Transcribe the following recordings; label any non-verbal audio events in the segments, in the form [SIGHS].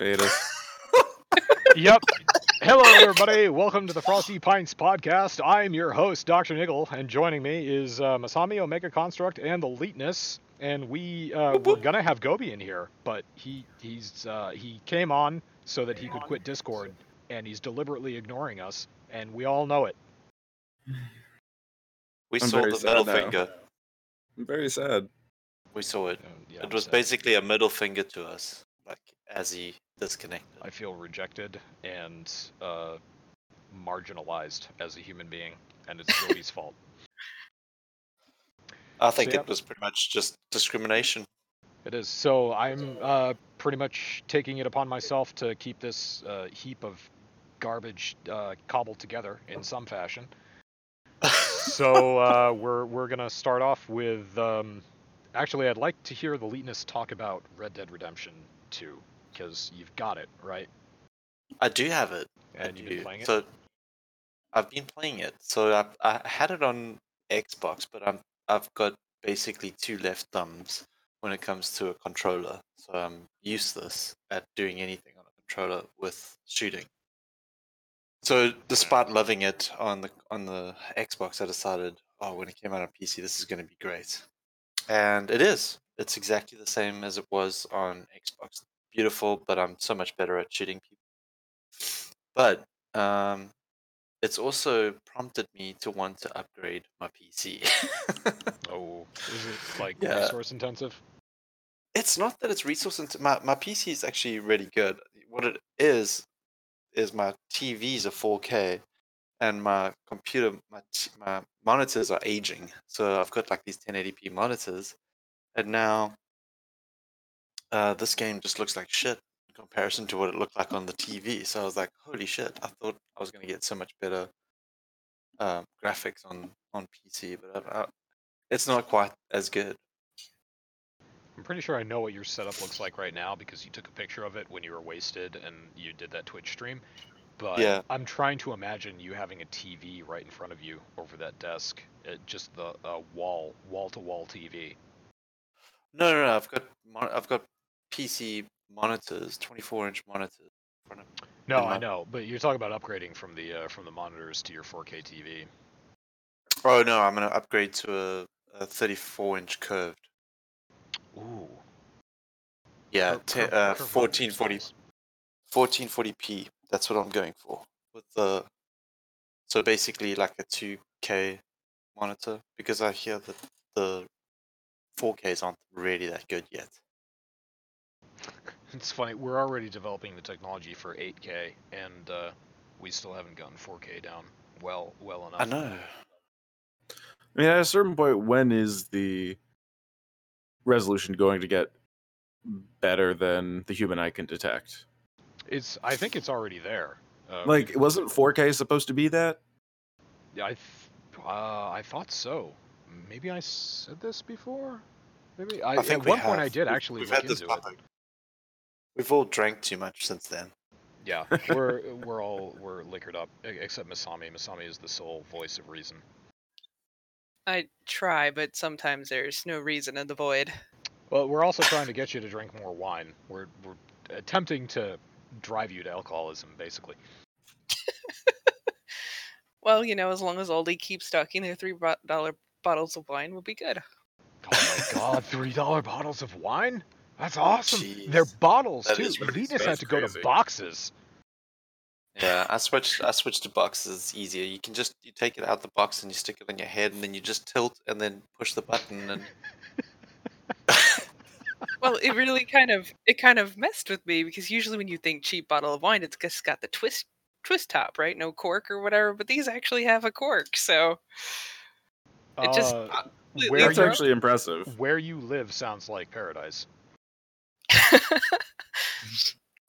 Penis. [LAUGHS] Yep. Hello, [LAUGHS] everybody. Welcome to the Frosty Pints podcast. I'm your host, Dr. Niggle, and joining me is uh, Masami Omega Construct and the Leetness. And we uh, were gonna have Gobi in here, but he he's uh, he came on so that he could quit Discord, and he's deliberately ignoring us, and we all know it. We I'm saw the middle now. finger. I'm very sad. We saw it. Uh, yeah, it was so basically a middle finger to us, like as he disconnected. I feel rejected and uh, marginalized as a human being, and it's Gobi's [LAUGHS] fault. I think yeah. it was pretty much just discrimination. It is. So I'm uh, pretty much taking it upon myself to keep this uh, heap of garbage uh, cobbled together in some fashion. [LAUGHS] so uh, we're we're gonna start off with. Um, actually, I'd like to hear the Leetness talk about Red Dead Redemption 2 because you've got it right, I do have it. I and you've been playing it. So I've been playing it. So I I had it on Xbox, but I'm I've got basically two left thumbs when it comes to a controller. So I'm useless at doing anything on a controller with shooting. So despite loving it on the on the Xbox, I decided, oh, when it came out on PC, this is going to be great, and it is. It's exactly the same as it was on Xbox. Beautiful, but I'm so much better at shooting people. But um, it's also prompted me to want to upgrade my PC. [LAUGHS] oh, is it like Yeah. resource intensive? it's not that it's resource intensive. my my PC is actually really good. What it is is my TVs are 4K and my computer my t- my monitors are aging. So I've got like these 1080p monitors and now uh, this game just looks like shit in comparison to what it looked like on the TV. So I was like, holy shit! I thought I was going to get so much better um, graphics on on PC, but I, I, it's not quite as good. I'm pretty sure I know what your setup looks like right now because you took a picture of it when you were wasted and you did that Twitch stream. But Yeah. I'm trying to imagine you having a TV right in front of you over that desk, uh, just the uh, wall, wall-to-wall TV. No, no, no. I've got I've got PC monitors, 24 inch monitors. in front of me. No, I know, but you're talking about upgrading from the uh, from the monitors to your 4K TV. Oh no, I'm gonna upgrade to a, a 34 inch curved. Ooh. Yeah, Cur- te- curve- uh, 1440, 1440p. That's what I'm going for with the. So basically, like a 2K monitor, because I hear that the 4Ks aren't really that good yet. It's funny. We're already developing the technology for 8K, and uh, we still haven't gotten 4K down well well enough. I know. I mean, at a certain point, when is the resolution going to get better than the human eye can detect? It's. I think it's already there. Uh, Like, wasn't 4K supposed to be that? Yeah, I, th- uh, I thought so. Maybe I said this before. Maybe I, I think at we one point I did actually we've look had this into it. Topic. We've all drank too much since then. Yeah, we're we're all we're liquored up except Masami. Masami is the sole voice of reason. I try, but sometimes there's no reason in the void. Well, we're also trying to get you to drink more wine. We're we're attempting to drive you to alcoholism, basically. [LAUGHS] Well, you know, as long as Aldi keeps stocking their three dollar bottles of wine, we'll be good. Oh my god, three dollar bottles of wine? That's awesome. They're bottles That too. is really- Venus had that's to go to crazy. boxes. Yeah, I switched. I switched to boxes. It's easier. You can just you take it out the box and you stick it on your head, and then you just tilt and then push the button. And [LAUGHS] Well, it really kind of it kind of messed with me because usually when you think cheap bottle of wine, it's just got the twist twist top, right? No cork or whatever. But these actually have a cork, so It just- Uh, completely where That's you- actually impressive. where you live sounds like paradise. [LAUGHS]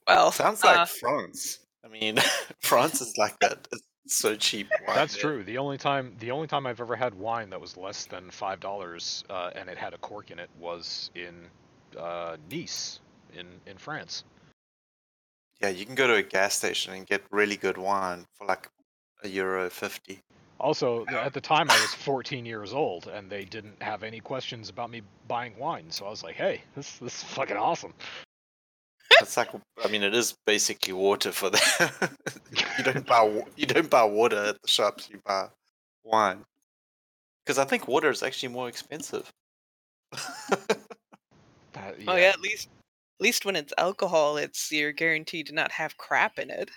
well, sounds like uh, France. I mean, [LAUGHS] France is like that. It's so cheap. wine That's there. true. The only time the only time I've ever had wine that was less than five dollars uh, and it had a cork in it was in uh, Nice in in France. Yeah, you can go to a gas station and get really good wine for like a euro fifty. Also, th- at the time I was 14 years old and they didn't have any questions about me buying wine, so I was like, "Hey, this this is fucking awesome." It's like I mean, it is basically water for that. [LAUGHS] you don't buy you don't buy water at the shops. You buy wine because I think water is actually more expensive. [LAUGHS] That- Oh yeah, at least at least when it's alcohol, it's you're guaranteed to not have crap in it.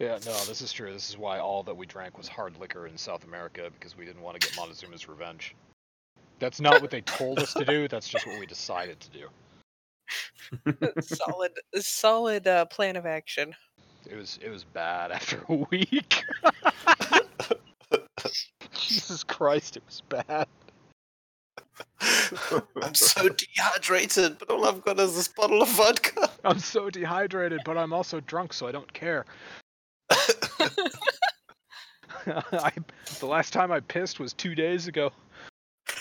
Yeah, no, this is true. This is why all that we drank was hard liquor in South America because we didn't want to get Montezuma's revenge. That's not what they told us to do. That's just what we decided to do. [LAUGHS] solid, solid uh, plan of action. It was it was bad [LAUGHS] after a week. [LAUGHS] Jesus Christ, it was bad. I'm so dehydrated, but all I've got is this bottle of vodka. I'm so dehydrated, but I'm also drunk, so I don't care. [LAUGHS] I, the last time I pissed was two days ago.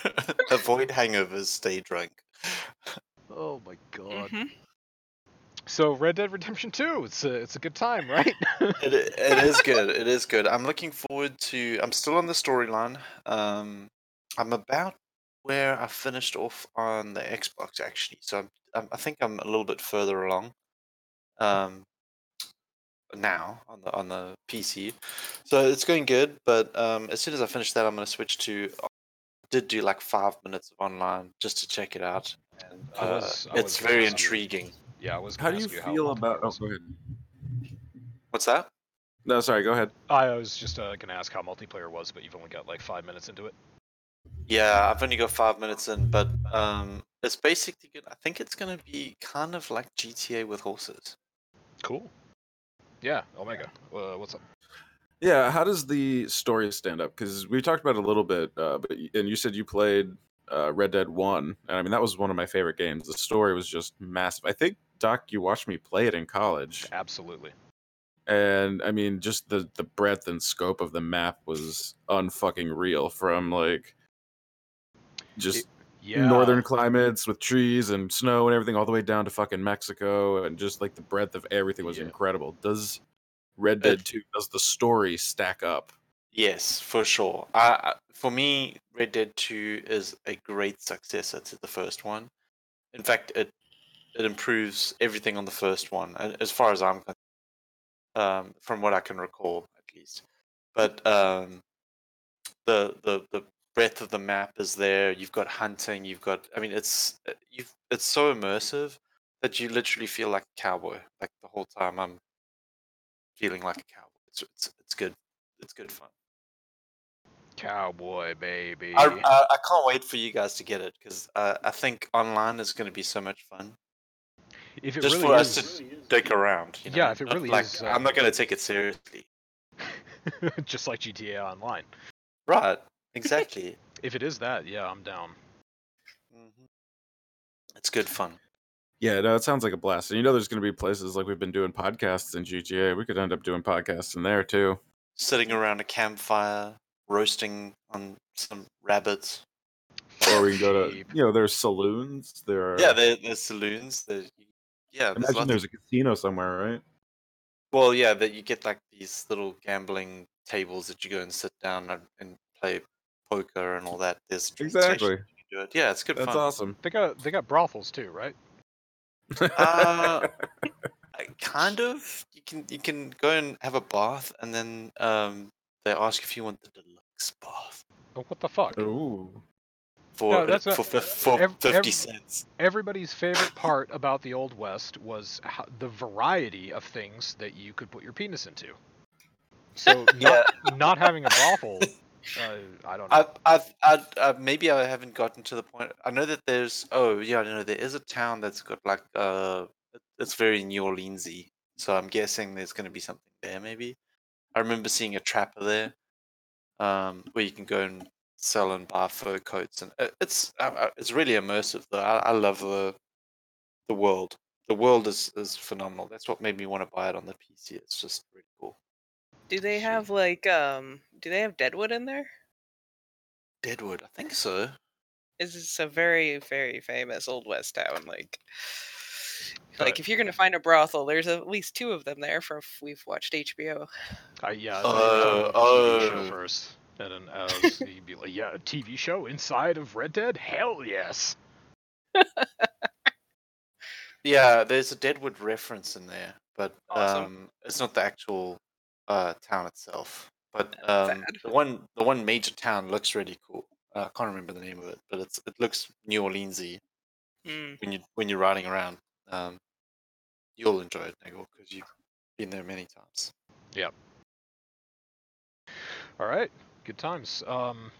[LAUGHS] Avoid hangovers, stay drunk. Oh my god. Mhm. So Red Dead Redemption 2, it's a it's a good time, [LAUGHS] right? It, it is good. It is good. I'm looking forward to. I'm still on the storyline. Um, I'm about where I finished off on the Xbox actually. So I'm, I'm, I think I'm a little bit further along. Um, now on the on the PC, so it's going good. But um, as soon as I finish that, I'm going to switch to. I did do like five minutes of online just to check it out, and I uh, was- I it's gonna very ask you- intriguing. yeah, I was. How do you you feel multiplayer about? Oh, go ahead. What's that? No, sorry. Go ahead. I was just uh, gonna ask how multiplayer was, but you've only got like five minutes into it. Yeah, I've only got five minutes in, but um, it's basically good. I think it's gonna be kind of like GTA with horses. Cool. Yeah, Omega. Uh, what's up? Yeah, how does the story stand up? Because we talked about it a little bit, uh, but and you said you played uh, Red Dead One, and I mean that was one of my favorite games. The story was just massive. I think Doc, you watched me play it in college, Absolutely. and I mean just the the breadth and scope of the map was unfucking real. From like just Yeah. northern climates with trees and snow and everything, all the way down to fucking Mexico, and just like the breadth of everything was Yeah. incredible. Does Red Dead Two does the story stack up? Yes, for sure. For me, Red Dead Two is a great successor to the first one. In fact, it it improves everything on the first one, as far as I'm concerned, um, from what I can recall, at least. But um, the the the breadth of the map is there. You've got hunting. You've got. I mean, it's uh, you've it's so immersive that you literally feel like a cowboy. Like the whole time, I'm feeling like a cowboy. It's it's it's good. It's good fun. Cowboy baby. I, I, I can't wait for you guys to get it because uh, I think online is going to be so much fun. if it just really for is, us to Stick around. You know? Yeah, if it really like, is, I'm um, not going to take it seriously. [LAUGHS] just like GTA Online. Right. Exactly. [LAUGHS] If it is that, yeah, I'm down. hmm It's good fun. Yeah, no, it sounds like a blast. And you know, there's going to be places like we've been doing podcasts in GTA. We could end up doing podcasts in there too. Sitting around a campfire, roasting on some rabbits. Or we can go to, you know, there's saloons. There are. Yeah, there, there's saloons. There's, yeah, there's Imagine there's of, a casino somewhere, right? well, yeah, that you get like these little gambling tables that you go and sit down and, and play poker and all that. There's a drink station Exactly. you do it. Yeah, it's good That's fun. awesome. They got they got brothels too, right? Uh, [LAUGHS] kind of. You can you can go and have a bath, and then um, they ask if you want the deluxe bath Oh, what the fuck? Ooh. for No, that's for, a- fif- for ev- fifty ev- cents. Everybody's favorite part about the Old West was ho- the variety of things that you could put your penis into. So [LAUGHS] Yeah. not, not having a brothel, uh, I don't know. I've, I've, I've, uh, maybe I haven't gotten to the point. I know that there's. Oh yeah, I know there is a town that's got like uh, it's very New Orleansy. So I'm guessing there's going to be something there. Maybe. I remember seeing a trapper there, um, where you can go and sell and buy fur coats, and it's uh, uh, it's really immersive. Though I, I love the the world. The world is is phenomenal. That's what made me want to buy it on the PC. It's just really cool. Do they Sweet. have like um? Do they have Deadwood in there? Deadwood, I think so. Is this a very very famous old west town? Like, like Uh, if you're gonna find a brothel, there's at least two of them there. For if we've watched HBO. I, yeah, I thought you were talking about the TV show Oh, oh. first, and then uh, s- you'd be like, "Yeah, a TV show inside of Red Dead? Hell yes!" Yeah, there's a Deadwood reference in there, but Awesome. um, it's not the actual uh, town itself. But um, the one the one major town looks really cool. Uh, I can't remember the name of it, but it's it looks New Orleansy Mm. when you when you're riding around. Um, you'll enjoy it, Nigel, because you've been there many times. Yeah. All right, good times. Um,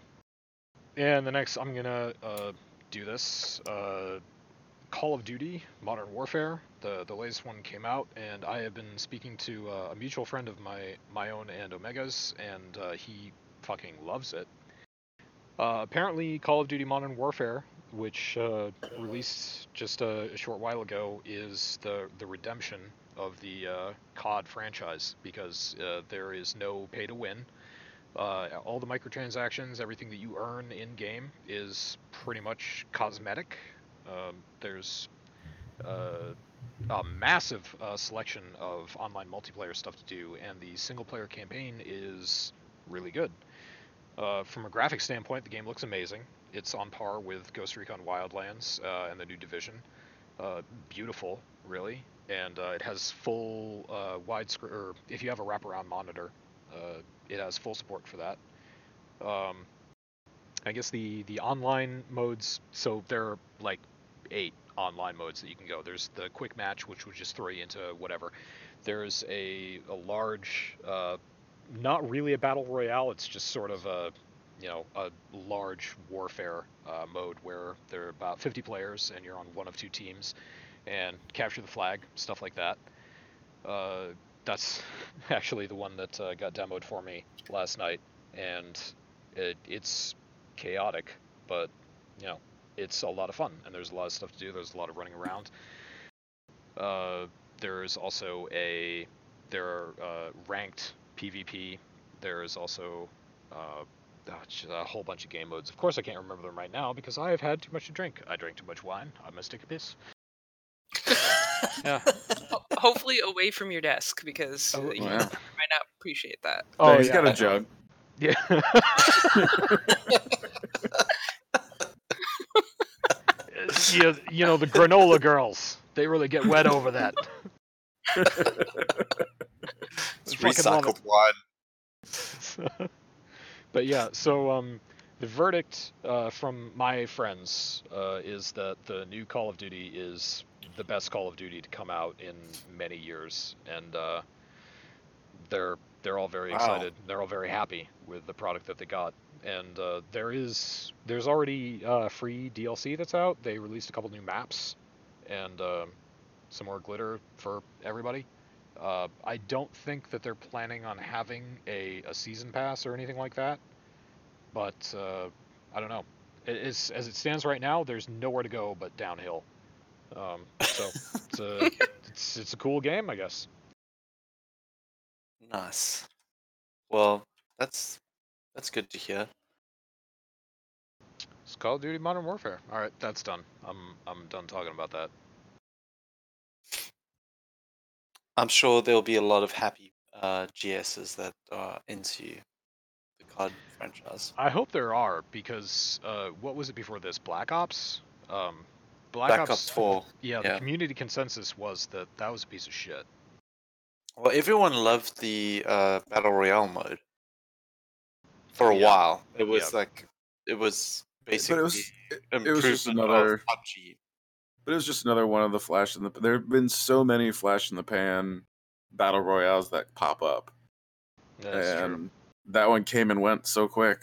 and the next, I'm gonna uh, do this. Uh, Call of Duty: Modern Warfare. The the latest one came out, and I have been speaking to uh, a mutual friend of my my own and Omega's, and uh, he fucking loves it. Uh, apparently, Call of Duty: Modern Warfare, which uh, released just a, a short while ago, is the the redemption of the uh, COD franchise because uh, there is no pay to win. All the microtransactions, everything that you earn in game, is pretty much cosmetic. Um, there's uh, a massive uh, selection of online multiplayer stuff to do, and the single player campaign is really good. Uh, from a graphic standpoint, the game looks amazing. It's on par with Ghost Recon Wildlands uh, and the new Division. Uh, beautiful, really, and uh, it has full widescreen. Or if you have a wraparound monitor, it has full support for that. Um, I guess the the online modes. So there are like eight online modes that you can go. There's the quick match, which would just throw you into whatever. There's a a large, uh, not really a battle royale. It's just sort of a you know a large warfare uh, mode where there are about 50 players and you're on one of two teams and capture the flag, stuff like that. Uh, that's [LAUGHS] actually the one that uh, got demoed for me last night, and it, it's chaotic, but you know it's a lot of fun, and there's a lot of stuff to do. There's a lot of running around. Uh, there's also a there are uh, ranked PvP. There's also uh, uh, a whole bunch of game modes. Of course, I can't remember them right now because I have had too much to drink. I drank too much wine. I must take a piss. Yeah. [LAUGHS] Hopefully away from your desk because Oh, you wow. might not appreciate that. Oh, he's yeah. got a jug. Yeah. [LAUGHS] [LAUGHS] [LAUGHS] you, know, you know the granola girls. They really get wet over that. [LAUGHS] It's recycled wine. [LAUGHS] but yeah, so um, the verdict uh, from my friends uh, is that the new Call of Duty is the best Call of Duty to come out in many years, and uh, they're they're all very Wow. excited. They're all very happy with the product that they got. And uh, there is there's already uh, free DLC that's out. They released a couple new maps and um some more glitter for everybody. Uh, I don't think that they're planning on having a, a season pass or anything like that. But uh, I don't know. It is, as it stands right now, there's nowhere to go but downhill. Um, so it's a [LAUGHS] it's, it's a cool game, I guess. Nice. Well, that's that's good to hear. It's Call of Duty Modern Warfare. All right, that's done. I'm I'm done talking about that. I'm sure there'll be a lot of happy uh, GSs that are into the COD franchise. I hope there are because uh, what was it before this? Black Ops. Um, Black, Black Ops. Ops 4. Yeah, the community consensus was that that was a piece of shit. Well, everyone loved the uh, battle royale mode for a Yeah. while. It was Yeah. like it was basically But it was it, it was just another. PUBG. But it was just another one of the flash in the. There have been so many flash in the pan battle royales that pop up, That's and true. that one came and went so quick.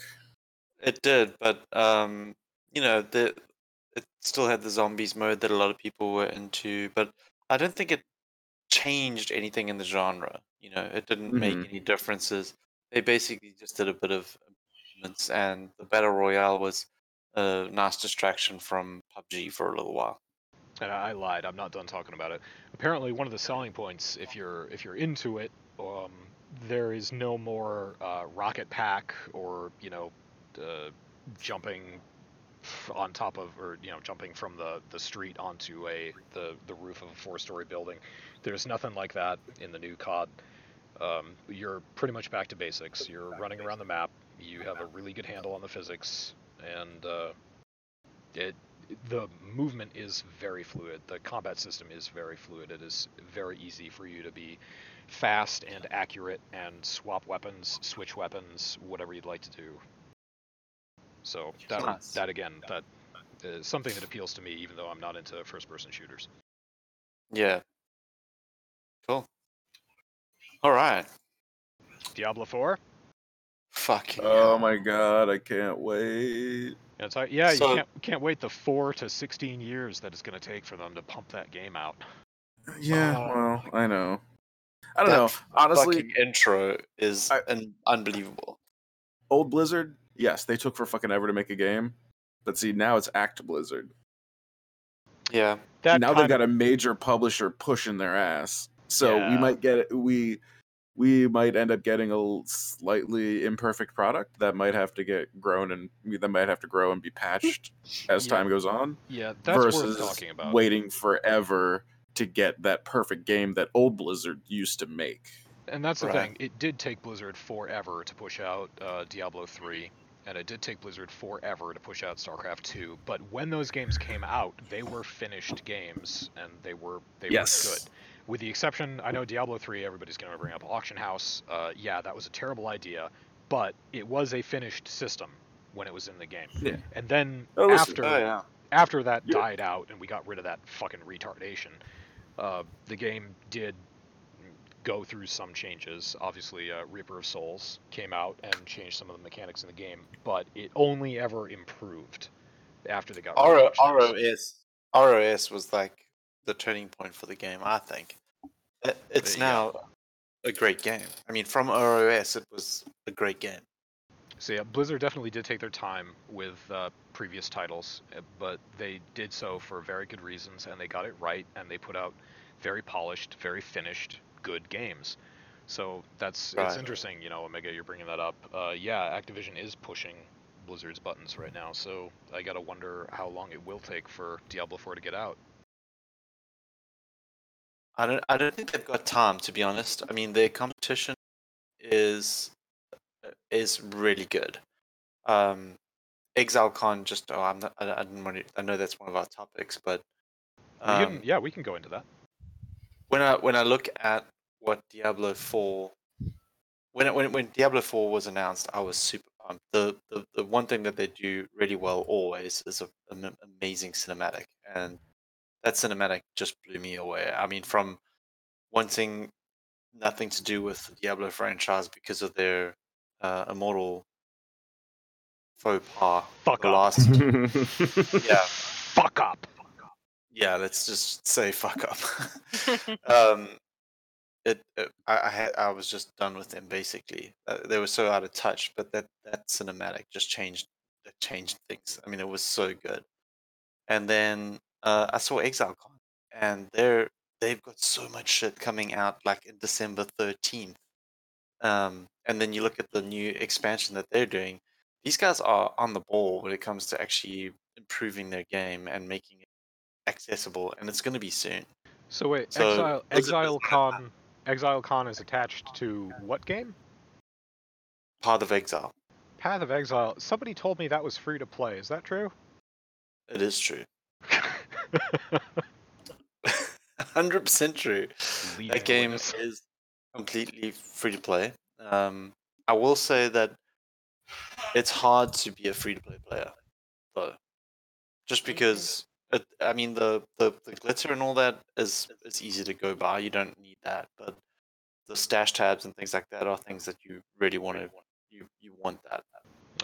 It did, but um, you know, the it still had the zombies mode that a lot of people were into, but I don't think it changed anything in the genre. You know, it didn't make Mhm. any differences. They basically just did a bit of improvements, and the battle royale was a nice distraction from PUBG for a little while. And I lied. I'm not done talking about it. Apparently, one of the selling points, if you're if you're into it, um, there is no more uh, rocket pack or you know, uh, jumping on top of or you know jumping from the the street onto a the the roof of a four story building. There's nothing like that in the new COD. Um, you're pretty much back to basics. You're running around the map. You have a really good handle on the physics, and uh, it the movement is very fluid. The combat system is very fluid. It is very easy for you to be fast and accurate and swap weapons, switch weapons, whatever you'd like to do. So that Nice. that again, that is something that appeals to me, even though I'm not into first-person shooters. Yeah. Cool. All right. Diablo 4. Fucking. Oh my god, I can't wait. Yeah, it's like, yeah, So- you can't can't wait the four to 16 years that it's going to take for them to pump that game out. Yeah, Oh well, I know. I don't That know. Honestly, fucking intro is I- un- unbelievable. old Blizzard, yes, they took for fucking ever to make a game. But see, now it's Act Blizzard. Yeah. That now they've got of- a major publisher pushing their ass. So we might get we we might end up getting a slightly imperfect product that might have to get grown and that might have to grow and be patched as Yeah. time goes on yeah, that's versus worth talking about. waiting forever to get that perfect game that old Blizzard used to make. And that's the Right. thing. It did take Blizzard forever to push out uh, Diablo 3, and it did take Blizzard forever to push out StarCraft 2. But when those games came out, they were finished games, and they were they Yes. were good. With the exception, I know Diablo 3. Everybody's going to bring up Auction House. Uh, yeah, that was a terrible idea, but it was a finished system when it was in the game. Yeah. And then Oh, after Oh yeah. after that Yeah. died out and we got rid of that fucking retardation, uh, the game did go through some changes. Obviously, uh, Reaper of Souls came out and changed some of the mechanics in the game, but it only ever improved after they got rid R- of ROS ROS was like the turning point for the game, I think. It, it's Yeah. now a great game. I mean, from ROS, it was a great game. So yeah, Blizzard definitely did take their time with uh, previous titles, uh, but they did so for very good reasons, and they got it right, and they put out very polished, very finished, good games. So that's it's interesting, you know, Omega, you're bringing that up. Uh, yeah, Activision is pushing Blizzard's buttons right now, so I gotta wonder how long it will take for Diablo 4 to get out. I don't. I don't think they've got time, to be honest. I mean, their competition is is really good. Um, ExileCon just. Oh, I'm not. I, I didn't want to. I know that's one of our topics, but We um, can, yeah, we can go into that. when I when I look at what Diablo Four, when it, when when Diablo Four was announced, I was super pumped. The the, the one thing that they do really well always is a, an amazing cinematic, and that cinematic just blew me away. I mean, from wanting nothing to do with the Diablo franchise because of their uh, immortal faux pas. Fuck up. last, [LAUGHS] yeah, Fuck up. yeah. Let's just say fuck up. [LAUGHS] [LAUGHS] um, it, it I I, had, I was just done with them basically. Uh, they were so out of touch, but that that cinematic just changed it changed things. I mean, it was so good. And then uh, I saw ExileCon, and they're they've got so much shit coming out like in December thirteenth. Um, and then you look at the new expansion that they're doing. These guys are on the ball when it comes to actually improving their game and making it accessible, and it's going to be soon. So wait, So, Exile doesn't have ExileCon ExileCon is attached to what game? Path of Exile. Path of Exile. Somebody told me that was free to play. Is that true? It is true. [LAUGHS] Hundred percent true. Leading That game is completely free to play. Um, I will say that it's hard to be a free to play player, though, just because it, I mean the, the the glitter and all that is is easy to go by. You don't need that, but the stash tabs and things like that are things that you really want to you you want that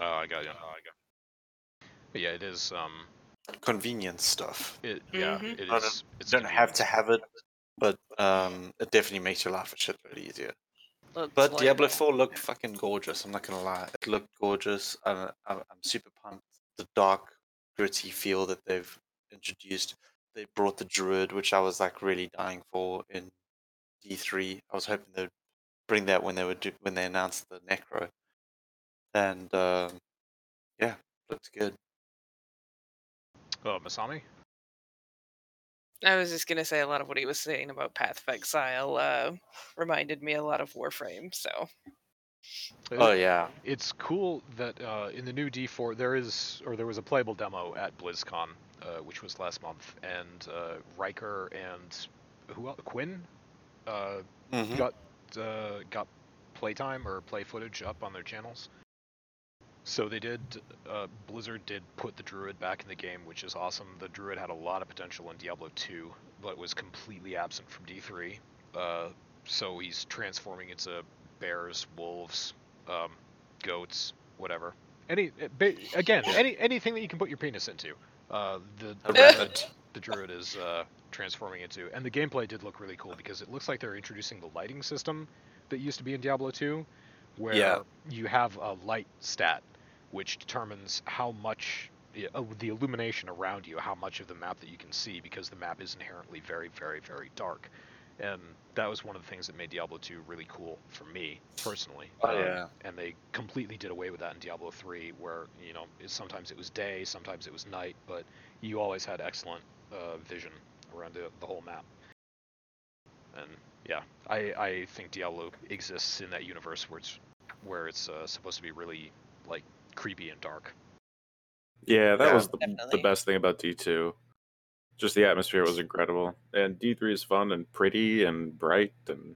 Oh, I got you. Oh, I got. But yeah, it is. Um, convenience stuff. it yeah, Mhm. it No, no, is. It's You don't have to have it, but um, it definitely makes your life a shit lot easier. Looks But like Diablo it. 4 looked fucking gorgeous. I'm not gonna lie, it looked gorgeous. I'm, I'm, I'm super pumped. The dark, gritty feel that they've introduced. They brought the druid, which I was like really dying for in D3. I was hoping they'd bring that when they would do, when they announced the necro. And um, yeah, looked good. Oh, Masami. I was just gonna say a lot of what he was saying about Path of Exile uh, reminded me a lot of Warframe. So Oh yeah. It's cool that uh, in the new D4 there is, or there was a playable demo at BlizzCon, uh, which was last month, and uh, Rhykker and who else? Quinn uh, Mhm. got uh, got playtime or play footage up on their channels. So they did. Uh, Blizzard did put the druid back in the game, which is awesome. The druid had a lot of potential in Diablo 2, but was completely absent from D3. Uh, so he's transforming into bears, wolves, um, goats, whatever. Any uh, again, any anything that you can put your penis into. Uh, the the, [LAUGHS] rabbit. the druid is uh, transforming into, and the gameplay did look really cool because it looks like they're introducing the lighting system that used to be in Diablo 2, where Yeah. you have a light stat, which determines how much uh, the illumination around you, how much of the map that you can see, because the map is inherently very, very, very dark. And that was one of the things that made Diablo 2 really cool for me personally. Oh, Um, yeah. And they completely did away with that in Diablo 3, where you know sometimes it was day, sometimes it was night, but you always had excellent uh, vision around the, the whole map. And yeah, I, I think Diablo exists in that universe where it's where it's uh, supposed to be really like creepy and dark. Yeah, that Yeah. was the, the best thing about D2. Just the atmosphere was incredible. And D3 is fun and pretty and bright and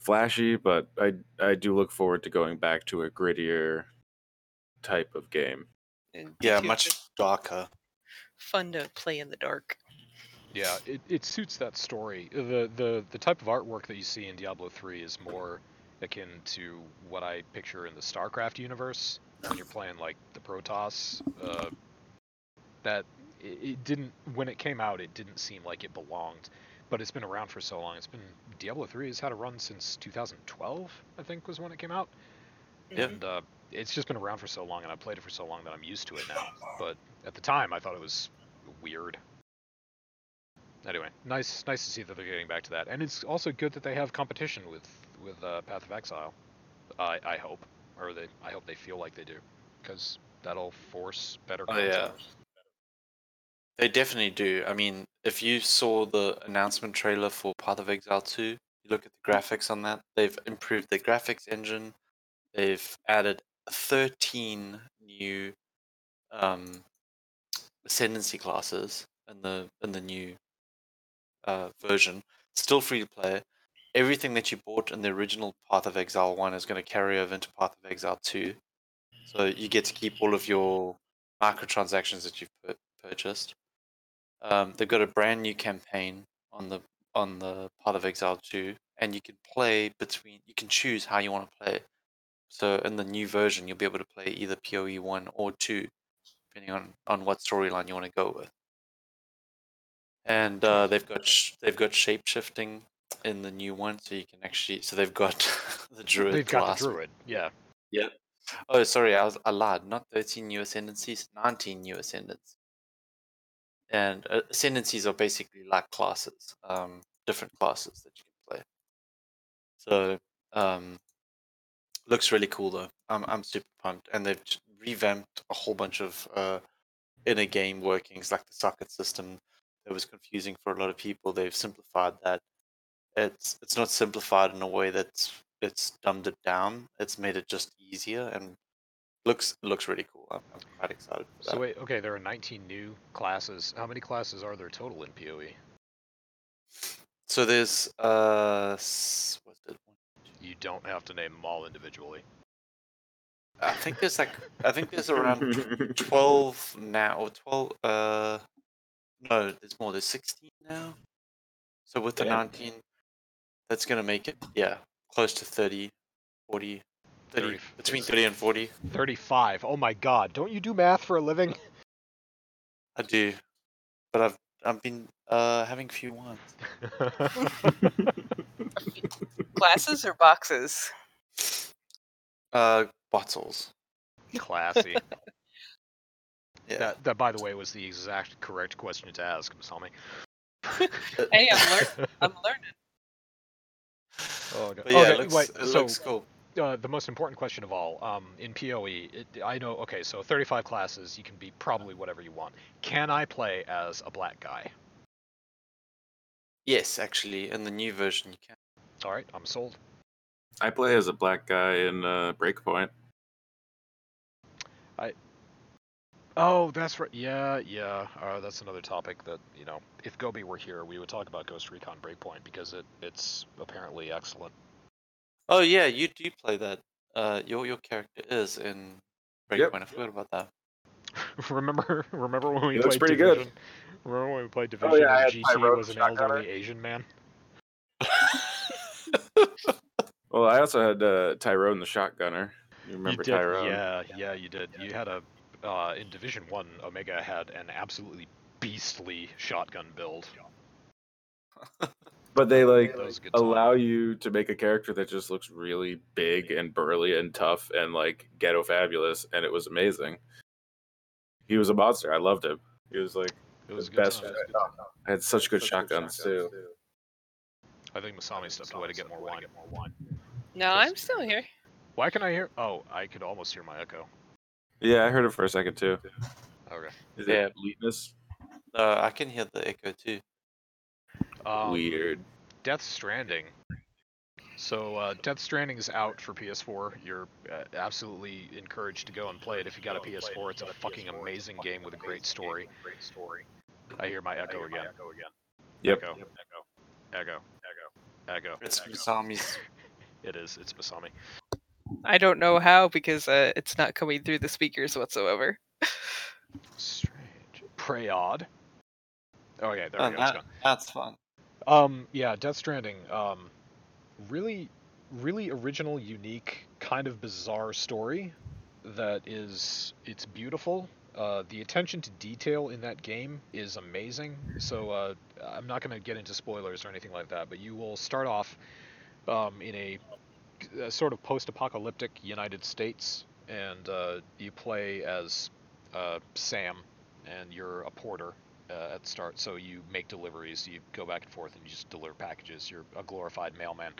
flashy, but I I do look forward to going back to a grittier type of game. And Yeah, D2 much darker. fun to play in the dark. Yeah, it, it suits that story. The, the the type of artwork that you see in Diablo 3 is more akin to what I picture in the StarCraft universe when you're playing like the Protoss. Uh, that it, it didn't when it came out, it didn't seem like it belonged, but it's been around for so long. It's been Diablo 3 has had a run since 2012, I think was when it came out. Yeah. And uh, it's just been around for so long, and I've played it for so long that I'm used to it now. But at the time, I thought it was weird. Anyway, nice, nice to see that they're getting back to that, and it's also good that they have competition with with uh, Path of Exile. I I hope, or they I hope they feel like they do, because that'll force better. Oh, content. yeah. They definitely do. I mean, if you saw the announcement trailer for Path of Exile 2, you look at the graphics on that, they've improved the graphics engine. They've added 13 new um, ascendancy classes in the in the new uh, version. Still free to play. Everything that you bought in the original Path of Exile 1 is going to carry over into Path of Exile 2. So you get to keep all of your microtransactions that you've pur- purchased. Um, they've got a brand new campaign on the on the Path of Exile 2, and you can play between. You can choose how you want to play. So in the new version, you'll be able to play either PoE one or two, depending on on what storyline you want to go with. And uh, they've got sh- they've got shape shifting in the new one, so you can actually. So they've got [LAUGHS] the druid. They've got class. the druid. Yeah. Yep. Oh, sorry, I was I lied. Not thirteen new ascendancies, nineteen new ascendants. And uh, ascendancies are basically like classes, um, different classes that you can play. So, um, looks really cool though. I'm I'm super pumped, and they've revamped a whole bunch of uh, inner game workings, like the socket system that was confusing for a lot of people. They've simplified that. It's it's not simplified in a way that's it's dumbed it down. It's made it just easier and looks looks really cool. I'm, I'm quite excited for So wait, okay, there are 19 new classes. How many classes are there total in? PoE? So there's uh what's it? One you don't have to name them all individually. I think there's like I think there's around [LAUGHS] twelve now or twelve. Uh, no, there's more. There's sixteen now. So with the Damn. nineteen, that's gonna make it yeah close to 30, 40, 30 30 between thirty and forty. 35. Oh my god, don't you do math for a living? [LAUGHS] I do, but I've I've been uh having few ones. [LAUGHS] Glasses or boxes? Uh, bottles. Classy. [LAUGHS] Yeah. That, that, by the way, was the exact correct question to ask, Masami. Hey, I'm learning. I'm learning. Oh, God. But yeah, okay, it looks wait, it so looks cool. uh, the most important question of all, um, in PoE, it, I know. Okay, so 35 classes, you can be probably whatever you want. Can I play as a black guy? Yes, actually, in the new version you can. All right, I'm sold. I play as a black guy in uh, Breakpoint. Oh, that's right. Yeah, yeah. Uh, that's another topic that you know, if Gobi were here, we would talk about Ghost Recon Breakpoint because it it's apparently excellent. Oh yeah, you do play that. Uh, your your character is in Breakpoint. Yep. I forgot about that. [LAUGHS] remember, remember when we He looks played pretty good. Remember when we played Oh, Division yeah, and had GT was an shotgunner. elderly Asian man? [LAUGHS] Well, I also had uh, Tyrone the shotgunner. You remember you did, Tyrone? Yeah, yeah, you did. You had a uh, in Division One, Omega had an absolutely beastly shotgun build. But they like That was a good time. allow you to make a character that just looks really big and burly and tough and like ghetto fabulous, and it was amazing. He was a monster. I loved him. He was like It was the best. time. I had such good shotguns too. I think Masami stepped away to get more wine. No, I'm still here. Why can I hear? Oh, I could almost hear my echo. Yeah, I heard it for a second too. Okay. Is Yeah. it Leetness? Uh, I can hear the echo too. Um, Weird. Death Stranding. So uh, Death Stranding is out for PS4. You're uh, absolutely encouraged to go and play it if you got a PS4. It's a fucking amazing game with a great story. Great story. I hear my echo again. Yep. Echo. Echo. Echo. Echo. It's Echo. Masami's. [LAUGHS] It is. It's Masami. I don't know how because uh, it's not coming through the speakers whatsoever. [LAUGHS] Strange. Preyod. Oh yeah, there Oh, we go. That, that's fun. Um, yeah, Death Stranding. Um, really, really original, unique, kind of bizarre story that is it's beautiful. Uh, the attention to detail in that game is amazing. So uh, I'm not going to get into spoilers or anything like that, but you will start off um, in a, a sort of post-apocalyptic United States, and uh, you play as uh, Sam, and you're a porter uh, at the start. So you make deliveries, you go back and forth, and you just deliver packages. You're a glorified mailman,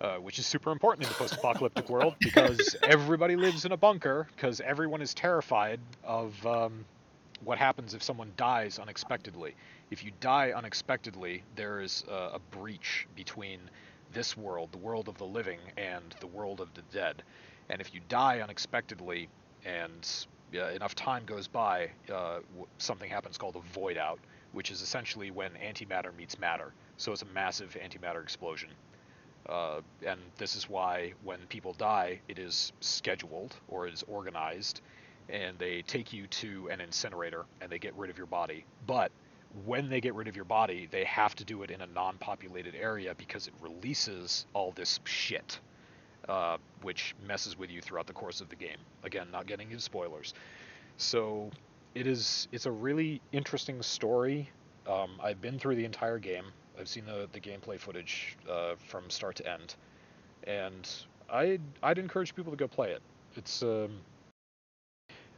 uh, which is super important in the post-apocalyptic world [LAUGHS] because everybody lives in a bunker because everyone is terrified of um, what happens if someone dies unexpectedly. If you die unexpectedly, there is uh, a breach between this world, the world of the living, and the world of the dead. And if you die unexpectedly and uh, enough time goes by, uh, something happens called a void out, which is essentially when antimatter meets matter. So it's a massive antimatter explosion. Uh, and this is why when people die, it is scheduled or is organized, and they take you to an incinerator and they get rid of your body. But when they get rid of your body, they have to do it in a non populated area because it releases all this shit uh, which messes with you throughout the course of the game. Again, not getting into spoilers. So it is it's a really interesting story. Um, I've been through the entire game. I've seen the, the gameplay footage uh, from start to end, and I'd I'd encourage people to go play it. It's um,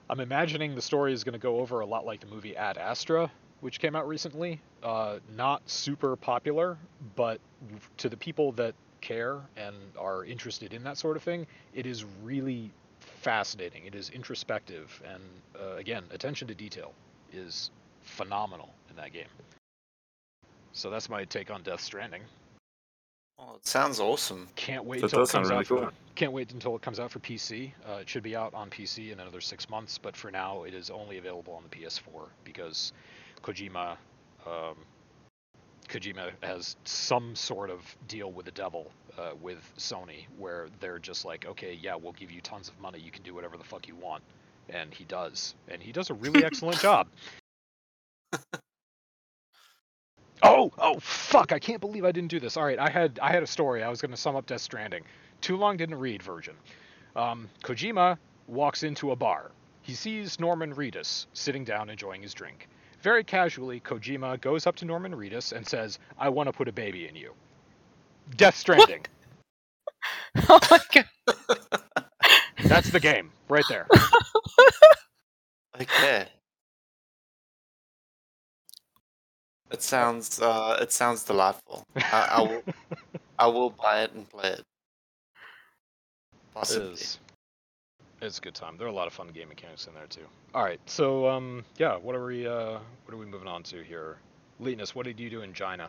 I'm imagining the story is going to go over a lot like the movie Ad Astra, which came out recently. Uh, not super popular, but to the people that care and are interested in that sort of thing, it is really fascinating. It is introspective, and uh, again, attention to detail is phenomenal in that game. So that's my take on Death Stranding. Oh, it sounds awesome. Can't wait That until it does sound comes really out. For, can't wait until it comes out for PC. Uh, it should be out on PC in another six months, but for now, it is only available on the PS4 because Kojima, um, Kojima has some sort of deal with the devil uh, with Sony, where they're just like, okay, yeah, we'll give you tons of money, you can do whatever the fuck you want, and he does, and he does a really [LAUGHS] excellent job. Oh, oh, fuck! I can't believe I didn't do this. All right, I had I had a story. I was going to sum up Death Stranding. Too long didn't read. Virgin. Um, Kojima walks into a bar. He sees Norman Reedus sitting down enjoying his drink. Very casually, Kojima goes up to Norman Reedus and says, "I want to put a baby in you." Death Stranding. [LAUGHS] oh my god. [LAUGHS] That's the game right there. [LAUGHS] Okay. It sounds uh, it sounds delightful. I, I will I will buy it and play it. It Possibly. is. It's a good time. There are a lot of fun game mechanics in there too. All right, so um, yeah, what are we uh, what are we moving on to here? Leetness, what did you do in China?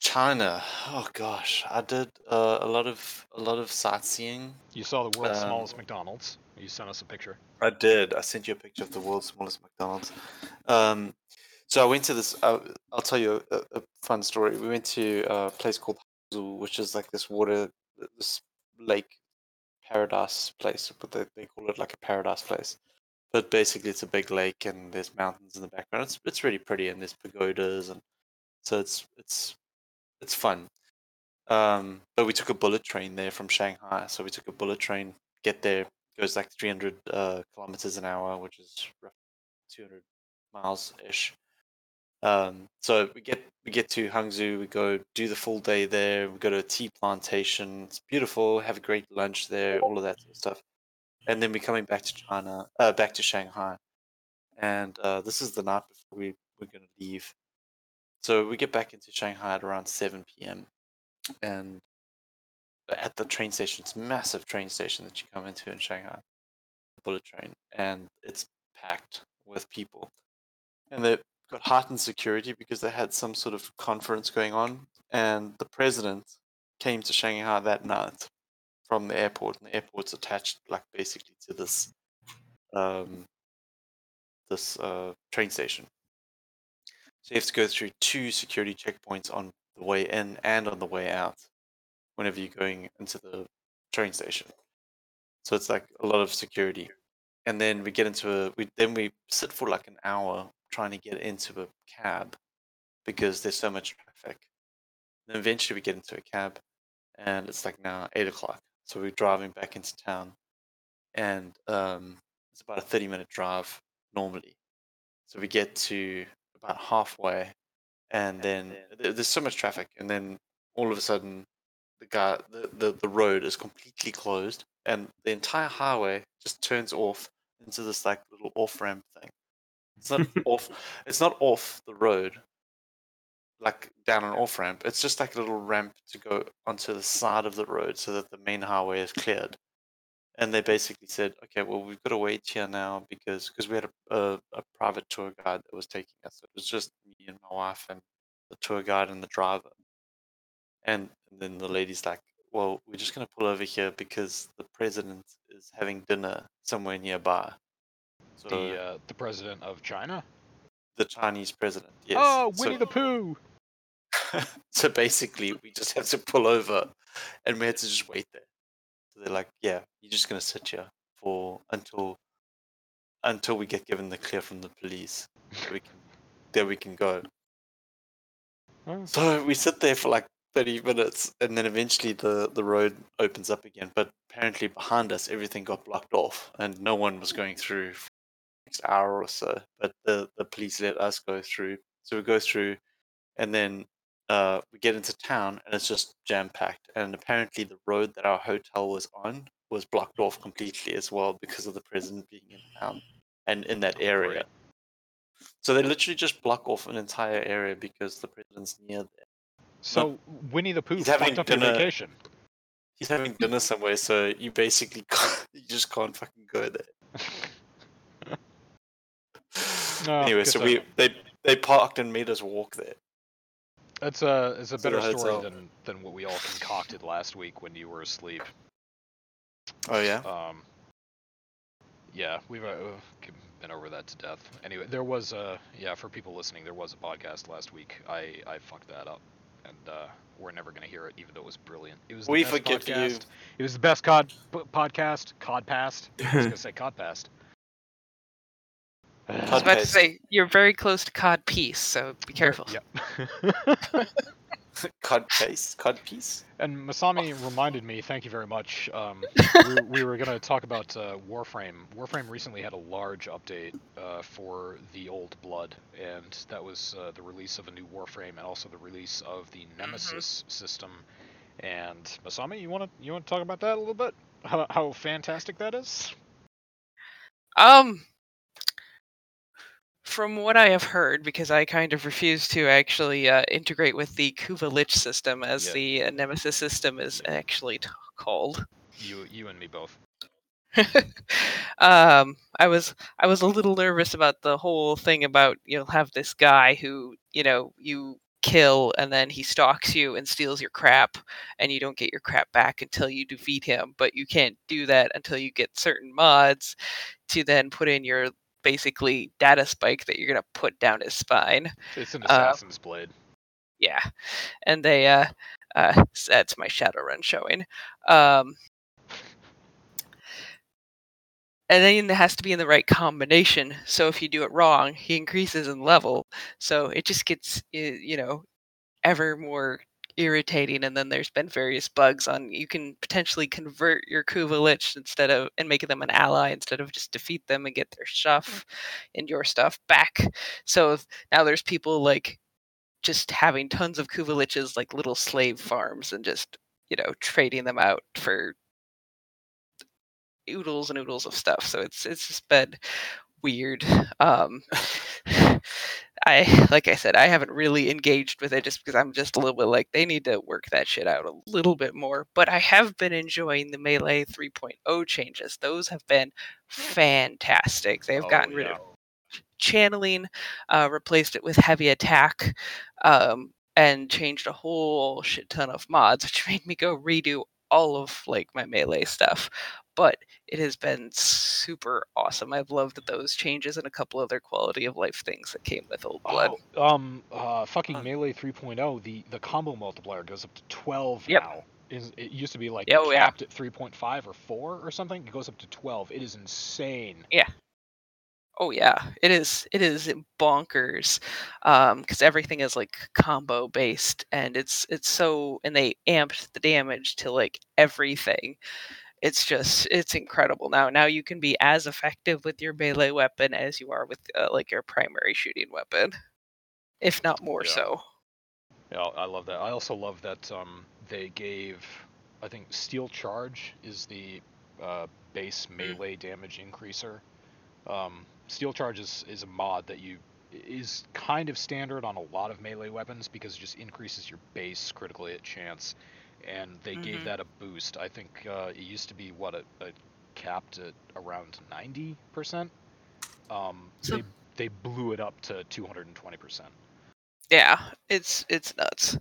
China. Oh gosh, I did uh, a lot of a lot of sightseeing. You saw the world's Um, smallest McDonald's. You sent us a picture. I did. I sent you a picture of the world's smallest McDonald's. Um, so I went to this. Uh, I'll tell you a, a fun story. We went to a place called Hangzhou, which is like this water, this lake paradise place, but they, they call it like a paradise place. But basically, it's a big lake and there's mountains in the background. It's it's really pretty and there's pagodas and so it's it's it's fun. Um, but we took a bullet train there from Shanghai. So we took a bullet train, get there, goes like 300 uh, kilometers an hour, which is roughly 200 miles ish. Um, so we get we get to Hangzhou, we go do the full day there. We go to a tea plantation. It's beautiful. Have a great lunch there. All of that sort of stuff. And then we're coming back to China, uh, back to Shanghai. And uh, this is the night before we we're gonna leave. So we get back into Shanghai at around 7 p.m. And at the train station, it's a massive train station that you come into in Shanghai, bullet train, and it's packed with people. And they've got heightened security because they had some sort of conference going on. And the president came to Shanghai that night from the airport, and the airport's attached, like basically to this, um, this uh, train station. So you have to go through two security checkpoints on the way in and on the way out whenever you're going into the train station. So it's like a lot of security. And then we get into a we then we sit for like an hour trying to get into a cab because there's so much traffic. Then eventually we get into a cab and it's like now eight o'clock. So we're driving back into town and um, it's about a 30 minute drive normally. So we get to about halfway and then there's so much traffic and then all of a sudden the guy the, the, the road is completely closed and the entire highway just turns off into this like little off ramp thing it's not [LAUGHS] off it's not off the road like down an off ramp. It's just like a little ramp to go onto the side of the road so that the main highway is cleared. And they basically said okay well we've got to wait here now because because we had a, a, a private tour guide that was taking us. It was just me and my wife and the tour guide and the driver. And, and then the lady's like, Well, we're just going to pull over here because the president is having dinner somewhere nearby. So The uh, the president of China. the Chinese president, yes. Oh, So- Winnie the Pooh! [LAUGHS] so basically, we just had to pull over and we had to just wait there. So they're like, Yeah, you're just going to sit here for until until we get given the clear from the police. that we can, that we can go. Oh, So we sit there for like 30 minutes and then eventually the, the road opens up again. But apparently behind us, everything got blocked off and no one was going through for the next hour or so. But the, the police let us go through. So we go through and then uh, we get into town and it's just jam packed. And apparently the road that our hotel was on was blocked off completely as well because of the president being in town and in that area. So they literally just block off an entire area because the president's near there. So Winnie the Pooh He's having up dinner- vacation. He's having dinner somewhere, so you basically [LAUGHS] you just can't fucking go there. [LAUGHS] No, anyway, good so we they they parked and made us walk there. That's a it's a So better the story than than what we all concocted last week when you were asleep. Oh yeah. Um, yeah, we've uh, been over that to death. Anyway, there was a yeah for people listening, there was a podcast last week. I I fucked that up, and uh, we're never gonna hear it, even though it was brilliant. It was the We best forgive you. podcast. It was the best cod p- podcast. Codpast. I was gonna say codpast. [LAUGHS] I was about to say you're very close to cod piece, so be careful. Yep. [LAUGHS] Cod paste, cod piece. And Masami reminded me, thank you very much. Um, [LAUGHS] we, we were going to talk about uh, Warframe. Warframe recently had a large update uh, for the old Blood, and that was uh, the release of a new Warframe and also the release of the Nemesis system. And Masami, you want to you want to talk about that a little bit? How, how fantastic that is? Um, from what I have heard, because I kind of refuse to actually uh, integrate with the Kuva Lich system, as the uh, Nemesis system is actually t- called. You you and me both. [LAUGHS] um, I was I was a little nervous about the whole thing about you'll have this guy who you know you kill and then he stalks you and steals your crap and you don't get your crap back until you defeat him but you can't do that until you get certain mods to then put in your basically data spike that you're going to put down his spine. It's an Uh, assassin's blade. yeah. And they uh uh that's my shadowrun showing. Um and then it has to be in the right combination so if you do it wrong he increases in level. So it just gets you know ever more irritating and then there's been various bugs on you can potentially convert your kuva lich instead of and make them an ally instead of just defeat them and get their stuff and your stuff back. So now there's people like just having tons of kuva liches like little slave farms and just you know trading them out for oodles and oodles of stuff. So it's it's just been weird. Um [LAUGHS] [SIGHS] [LAUGHS] i [LAUGHS] like i said i haven't really engaged with it just because i'm just a little bit like they need to work that shit out a little bit more but i have been enjoying the melee 3.0 changes. Those have been fantastic. They've Oh, gotten rid yeah. of channeling uh, replaced it with heavy attack um, and changed a whole shit ton of mods [LAUGHS] which made me go redo all of like my melee stuff but it has been super awesome i've loved those changes and a couple other quality of life things that came with old blood Oh, um, uh, fucking Huh. melee 3.0. The the combo multiplier goes up to 12 Yep. now. Is it used to be like Oh, yeah. capped at 3.5 or 4 or something? It goes up to 12. It is insane. Yeah. Oh yeah it is it is bonkers um because everything is like combo based and it's it's so and they amped the damage to like everything it's just it's incredible now now you can be as effective with your melee weapon as you are with uh, like your primary shooting weapon if not more Yeah. so Yeah, I love that. I also love that um, they gave, I think, Steel Charge is the uh, base melee damage increaser. Um, Steel Charge is, is a mod that you is kind of standard on a lot of melee weapons because it just increases your base critical hit chance, and they gave Mhm. that a boost. I think uh, it used to be what a, a capped at around ninety percent. Um, So- they they blew it up to two hundred and twenty percent. yeah it's it's nuts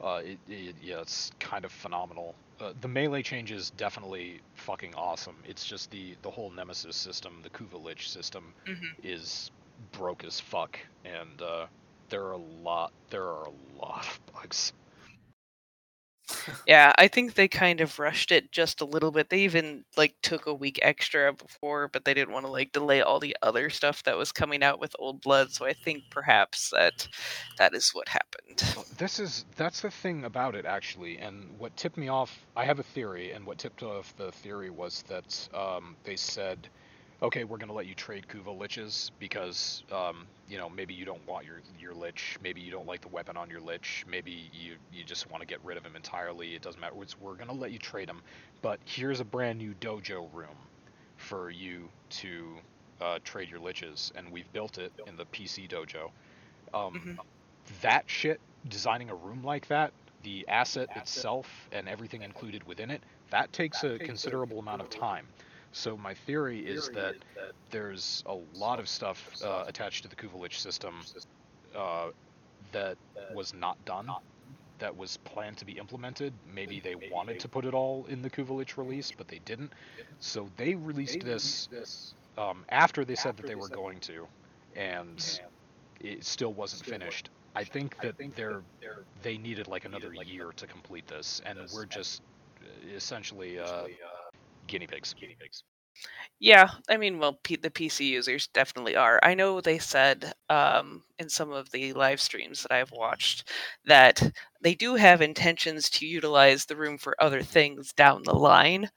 Uh, it, it, yeah, it's kind of phenomenal. Uh, the melee change is definitely fucking awesome. It's just the the whole Nemesis system, the Kuva Lich system, Mhm. is broke as fuck, and uh, there are a lot there are a lot of bugs. Yeah, I think they kind of rushed it just a little bit. They even like took a week extra before, but they didn't want to like delay all the other stuff that was coming out with Old Blood. So I think perhaps that that is what happened. This is that's the thing about it actually, and what tipped me off. I have a theory, and what tipped off the theory was that um, they said, "Okay, we're gonna let you trade Kuva liches because um, you know maybe you don't want your your lich, maybe you don't like the weapon on your lich, maybe you you just want to get rid of him entirely. It doesn't matter. It's, we're gonna let you trade him, but here's a brand new dojo room for you to uh, trade your liches, and we've built it in the PC dojo." Um, Mhm. that shit, designing a room like that, the asset itself and everything included within it, that takes a considerable amount of time. So my theory is that there's a lot of stuff uh, attached to the Kuvalich system uh, that was not done, that was planned to be implemented. Maybe they wanted to put it all in the Kuvalich release, but they didn't. So they released this um, after they said that they were going to, and it still wasn't finished. I think that they're they needed like another year to complete this, and we're just uh, essentially uh, guinea pigs. Guinea pigs. Yeah, I mean, well, P- the PC users definitely are. I know they said um, in some of the live streams that I've watched that they do have intentions to utilize the room for other things down the line.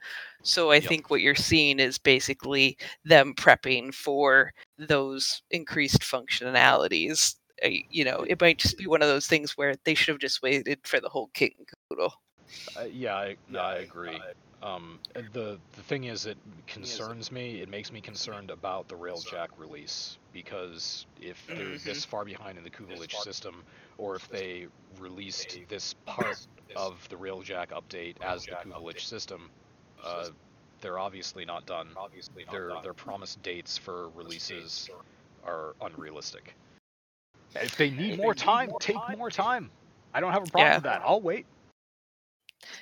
So I Yep. think what you're seeing is basically them prepping for those increased functionalities. Uh, You know, it might just be one of those things where they should have just waited for the whole kit and caboodle. Uh, yeah, I, no, I agree. Um, the the thing is, it concerns me. It makes me concerned about the Railjack release because if they're Mhm. this far behind in the Kuvalich system, or if they released this part of the Railjack update as the Kuvalich system, uh, they're obviously not done. Their their promised dates for releases are unrealistic. If they need more time, take more time. I don't have a problem Yeah. with that. I'll wait.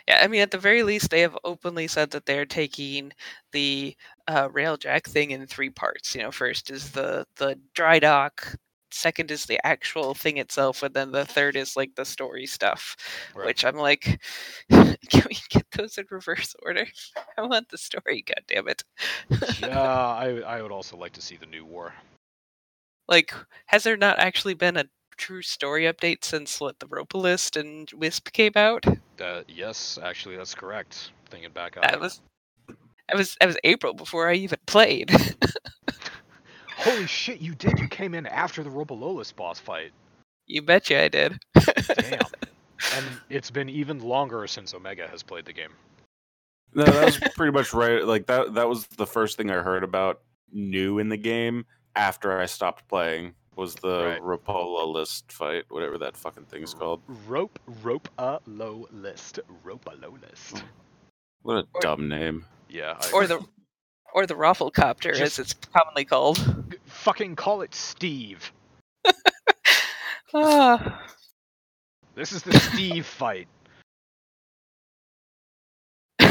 Yeah, I mean, at the very least, they have openly said that they're taking the uh, Railjack thing in three parts. You know, first is the the dry dock, second is the actual thing itself, and then the third is like the story stuff. Right. Which I'm like, [LAUGHS] can we get those in reverse order? [LAUGHS] I want the story. God damn it! yeah, I I would also like to see the new war. like, has there not actually been a true story update since what the Ropalolyst and Wisp came out? Uh, yes, actually, that's correct. Thinking back on That was. I was I was April before I even played. [LAUGHS] Holy shit, you did! You came in after the Ropalolyst boss fight. you betcha I did. Damn. [LAUGHS] and it's been even longer since Omega has played the game. No, that was pretty much right. Like that that was the first thing I heard about new in the game after I stopped playing was the Right. Ropalolyst fight, whatever that fucking thing's called. Rope, rope, a low list, rope, a low list. What a Or- dumb name. Yeah. I or agree. the or the Rafflecopter as it's commonly called. Fucking call it Steve. [LAUGHS] Ah. This is the Steve [LAUGHS] fight. [LAUGHS]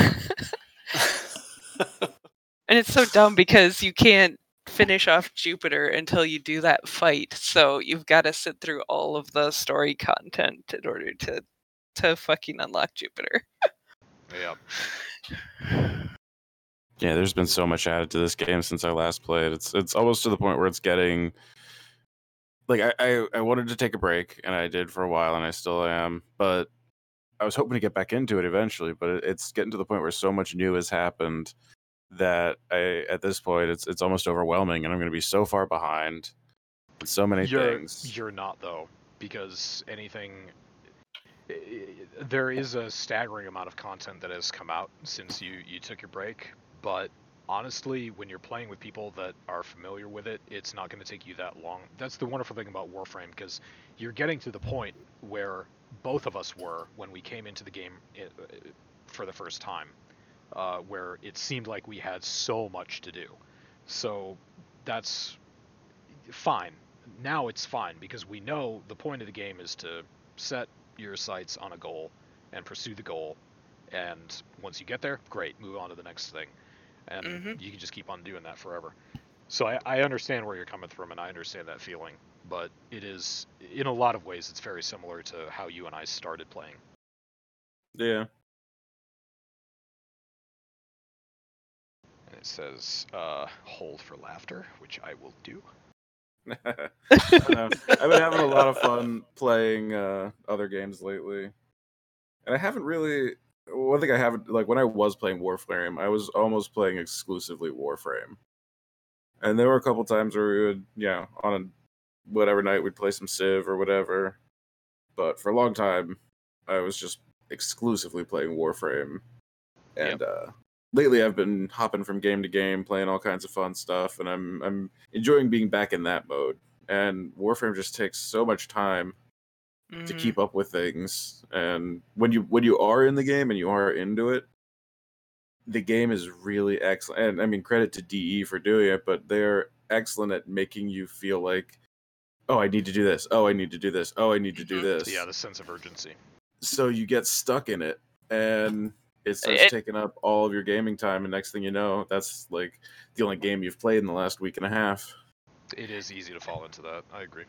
And it's so dumb because you can't finish off Jupiter until you do that fight. So you've got to sit through all of the story content in order to to fucking unlock Jupiter. Yeah. Yeah, there's been so much added to this game since I last played. It's it's almost to the point where it's getting like I, I, I wanted to take a break and I did for a while and I still am, but I was hoping to get back into it eventually, but it's getting to the point where so much new has happened that I at this point it's it's almost overwhelming and I'm going to be so far behind so many You're things. you're not though, because anything. There is a staggering amount of content that has come out since you you took your break, but honestly, when you're playing with people that are familiar with it, it's not going to take you that long. That's the wonderful thing about Warframe, because you're getting to the point where both of us were when we came into the game for the first time, uh, where it seemed like we had so much to do. So that's fine. Now it's fine because we know the point of the game is to set your sights on a goal and pursue the goal. And once you get there, great, move on to the next thing. And Mhm. you can just keep on doing that forever. So I, I understand where you're coming from and I understand that feeling. But it is, in a lot of ways, it's very similar to how you and I started playing. yeah. Says, uh, hold for laughter, which I will do. [LAUGHS] I I've been having a lot of fun playing uh, other games lately, and I haven't really. One thing I haven't like when I was playing Warframe, I was almost playing exclusively Warframe, and there were a couple times where we would, you know, on a whatever night we'd play some Civ or whatever. But for a long time, I was just exclusively playing Warframe, and uh, lately I've been hopping from game to game, playing all kinds of fun stuff, and I'm I'm enjoying being back in that mode. And Warframe just takes so much time to Mhm. keep up with things, and when you when you are in the game and you are into it, the game is really excellent. And I mean, credit to DE for doing it, but they're excellent at making you feel like, oh, I need to do this. Oh, I need to do this. Oh, I need to do Mhm. this. Yeah, the sense of urgency. so you get stuck in it and it starts It- taking up all of your gaming time and next thing you know that's like the only game you've played in the last week and a half It is easy to fall into that. I agree.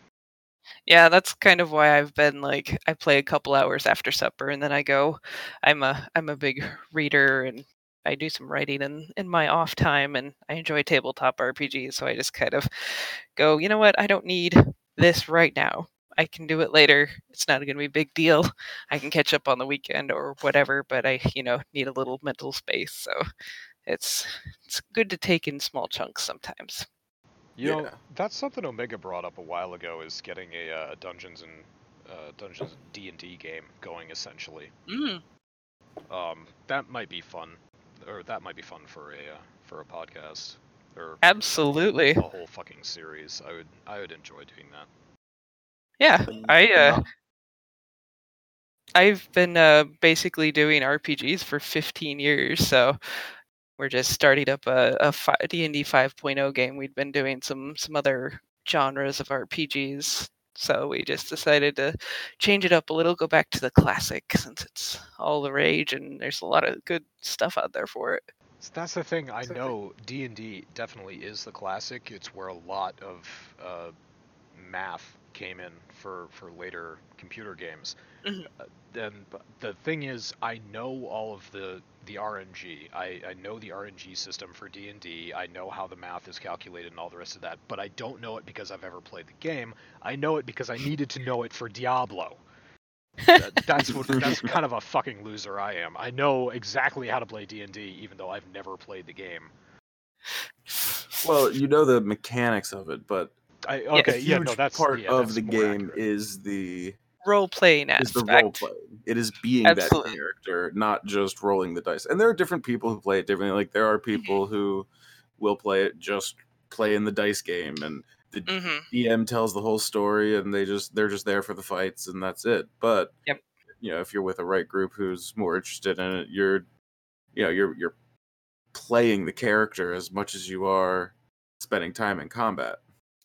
Yeah, that's kind of why I've been like I play a couple hours after supper and then I go I'm a I'm a big reader and I do some writing in in my off time and I enjoy tabletop RPGs so I just kind of go, you know what? I don't need this right now. I can do it later. It's not going to be a big deal. [LAUGHS] I can catch up on the weekend or whatever, but I, you know, need a little mental space. So it's it's good to take in small chunks sometimes. You know, Yeah. that's something Omega brought up a while ago. Is getting a uh, Dungeons and uh, Dungeons D and D game going essentially. Mm. Um, that might be fun, or that might be fun for a uh, for a podcast or Absolutely. a whole fucking series. I would I would enjoy doing that. Yeah. I uh, I've been uh, basically doing RPGs for 15 years, so we're just starting up a, a fi- D&D 5.0 game. We'd been doing some some other genres of RPGs So we just decided to change it up a little, go back to the classic since it's all the rage and there's a lot of good stuff out there for it. So that's the thing. I know D and D definitely is the classic. It's where a lot of uh, math came in for for later computer games. Mhm. Uh, then the thing is, I know all of the the RNG. I, I know the RNG system for D and D. I know how the math is calculated and all the rest of that. But I don't know it because I've ever played the game. I know it because I needed to know it for Diablo. That- [LAUGHS] that's what that's kind of a fucking loser I am. I know exactly how to play D and D, even though I've never played the game. Well, you know the mechanics of it, but I a okay, yeah, huge no, that's part yeah, of that's the game accurate. is the Role playing aspect. is the role playing. It is being Absolutely. that character, not just rolling the dice. And there are different people who play it differently. Like there are people [LAUGHS] who will play it just play in the dice game, and the hmm DM tells the whole story, and they just they're just there for the fights, and that's it. But Yep. you know, if you're with a right group who's more interested in it, you're you know you're you're playing the character as much as you are spending time in combat.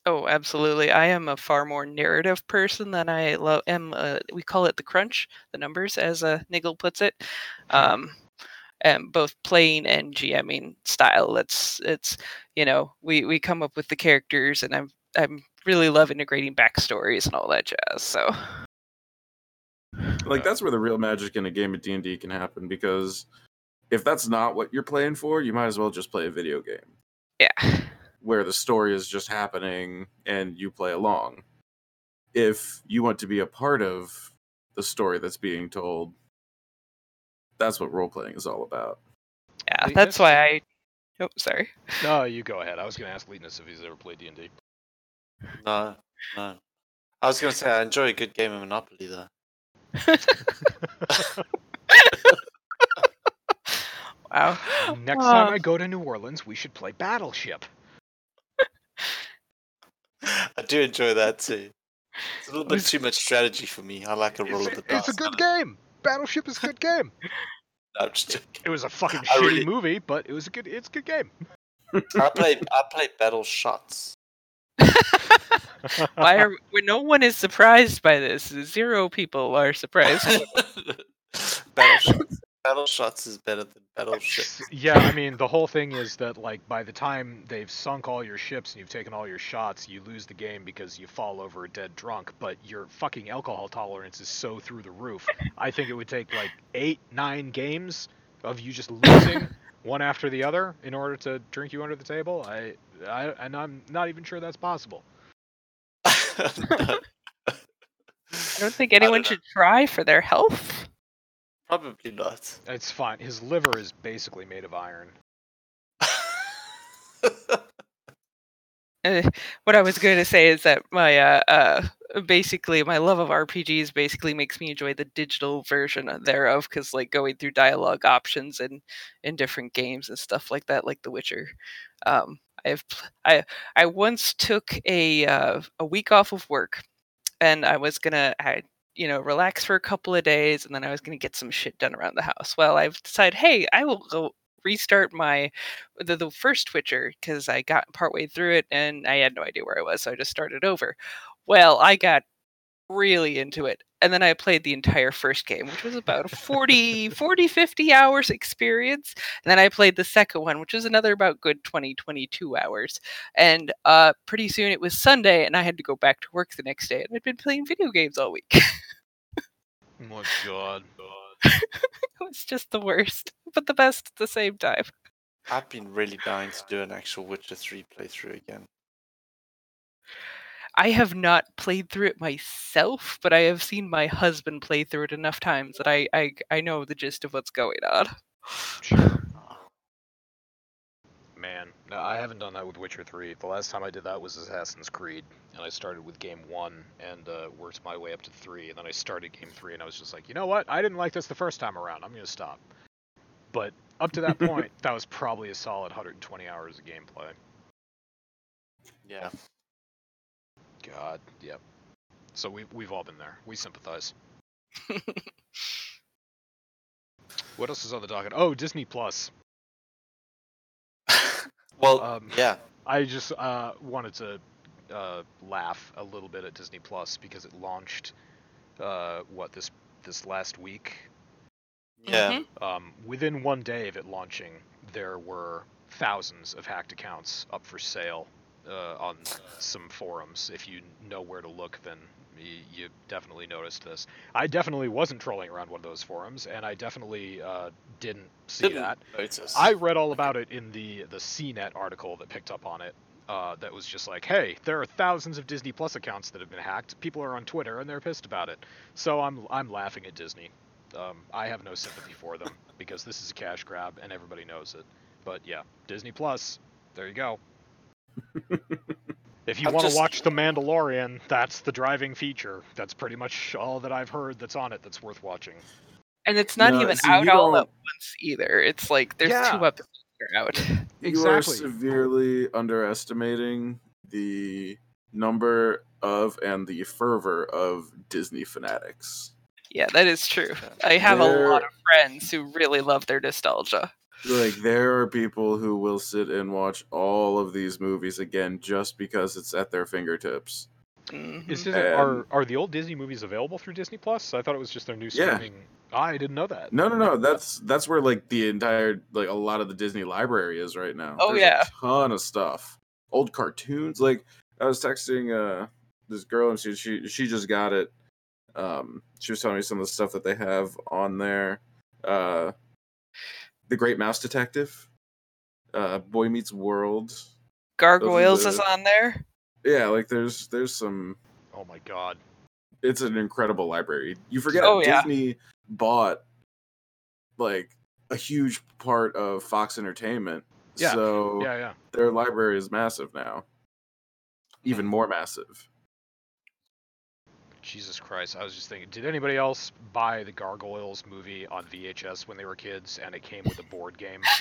Oh, absolutely. I am a far more narrative person than I lo- am. Uh, we call it the crunch, the numbers, as uh, Nigel puts it. Um, and both playing and GMing style. It's it's you know we we come up with the characters, and I'm I'm really love integrating backstories and all that jazz. So like that's where the real magic in a game of d&d can happen because if that's not what you're playing for you might as well just play a video game yeah, where the story is just happening and you play along if you want to be a part of the story that's being told that's what role playing is all about yeah. They That's why I. Oh, sorry. No, you go ahead. I was going to ask Leetness if he's ever played D and D. No, no. I was gonna say I enjoy a good game of Monopoly though. [LAUGHS] Wow. Next time Uh, I go to New Orleans, we should play Battleship. I do enjoy that too. It's a little bit too much strategy for me. I like a roll of the dice. it's a good game. Battleship is a good game. [LAUGHS] No, I'm just. It was a fucking I shitty really- movie, but it was a good. It's a good game. [LAUGHS] I played I played Battle Shots. [LAUGHS] Why are when no one is surprised by this? Zero people are surprised. Battle Shots. Battle Shots is better than Battleship. [LAUGHS] yeah, I mean the whole thing is that like by the time they've sunk all your ships and you've taken all your shots, you lose the game because you fall over dead drunk. But your fucking alcohol tolerance is so through the roof. I think it would take like eight, nine games of you just losing [COUGHS] one after the other in order to drink you under the table. I, I and I'm not even sure that's possible. [LAUGHS] I don't think I don't anyone should try for their health. Probably not. It's fine. His liver is basically made of iron. Uh, [LAUGHS] what I was going to say is that my uh, uh, basically my love of RPGs basically makes me enjoy the digital version thereof because like going through dialogue options and in different games and stuff like that, like The Witcher. Um, I've I I once took a uh, a week off of work, and I was gonna I, you know relax for a couple of days, and then I was gonna get some shit done around the house. Well, I've decided, hey, I will go restart my the, the first Witcher because I got partway through it and I had no idea where I was, so I just started over. Well, I got really into it. And then I played the entire first game, which was about a 40, [LAUGHS] 40, 50 hours experience. And then I played the second one, which was another about good 20, 22 hours. And uh, pretty soon it was Sunday and I had to go back to work the next day. And I'd been playing video games all week. Oh my god. [LAUGHS] It was just the worst, but the best at the same time. I've been really dying to do an actual Witcher 3 playthrough again. I have not played through it myself, but I have seen my husband play through it enough times that I I, I know the gist of what's going on. Sure. Man, no, I haven't done that with Witcher 3. The last time I did that was Assassin's Creed, and I started with game 1 and uh, worked my way up to 3, and then I started game 3 and I was just like, you know what? I didn't like this the first time around. I'm going to stop. But up to that [LAUGHS] point, that was probably a solid 120 hours of gameplay. Yeah. God, yep. So we, we've all been there. We sympathize. [LAUGHS] What else is on the docket? Oh, Disney Plus. [LAUGHS] well, Um, yeah. I just uh, wanted to uh, laugh a little bit at Disney Plus because it launched uh, what this this last week. Yeah. Mhm. Um, within one day of it launching, there were thousands of hacked accounts up for sale uh, on some forums. If you know where to look, then y- you definitely noticed this. I definitely wasn't trolling around one of those forums, and I definitely uh, didn't see Didn't that. notice. I read all about it in the the CNET article that picked up on it. Uh, that was just like, hey, there are thousands of Disney Plus accounts that have been hacked. People are on Twitter and they're pissed about it. So I'm I'm laughing at Disney. Um, I have no sympathy for them because this is a cash grab and everybody knows it. But yeah, Disney Plus, there you go. [LAUGHS] if you I've want to just- watch The Mandalorian, that's the driving feature. That's pretty much all that I've heard that's on it that's worth watching. And it's not No, even see, out all at once either. It's like there's Yeah. two episodes that are out. You are [LAUGHS] severely underestimating the number of and the fervor of Disney fanatics. Yeah, that is true. I have a lot of friends who really love their nostalgia. Like there are people who will sit and watch all of these movies again just because it's at their fingertips. Mhm. Is it, are And- are the old Disney movies available through Disney Plus? I thought it was just their new Yeah. streaming. I didn't know that. No, no, no. That's that's where like the entire like a lot of the Disney library is right now. Oh, There's yeah. a ton of stuff. Old cartoons. Like I was texting uh this girl and she she she just got it. Um, she was telling me some of the stuff that they have on there. Uh, the Great Mouse Detective. Uh, Boy Meets World. Gargoyles is on there. Yeah, like there's there's some. Oh my god. It's an incredible library. You forget Oh, yeah. Disney bought like a huge part of Fox Entertainment. Yeah, So Yeah, yeah. their library is massive now. Even more massive. Jesus Christ. I was just thinking, did anybody else buy the Gargoyles movie on VHS when they were kids and it came with a board game? [LAUGHS]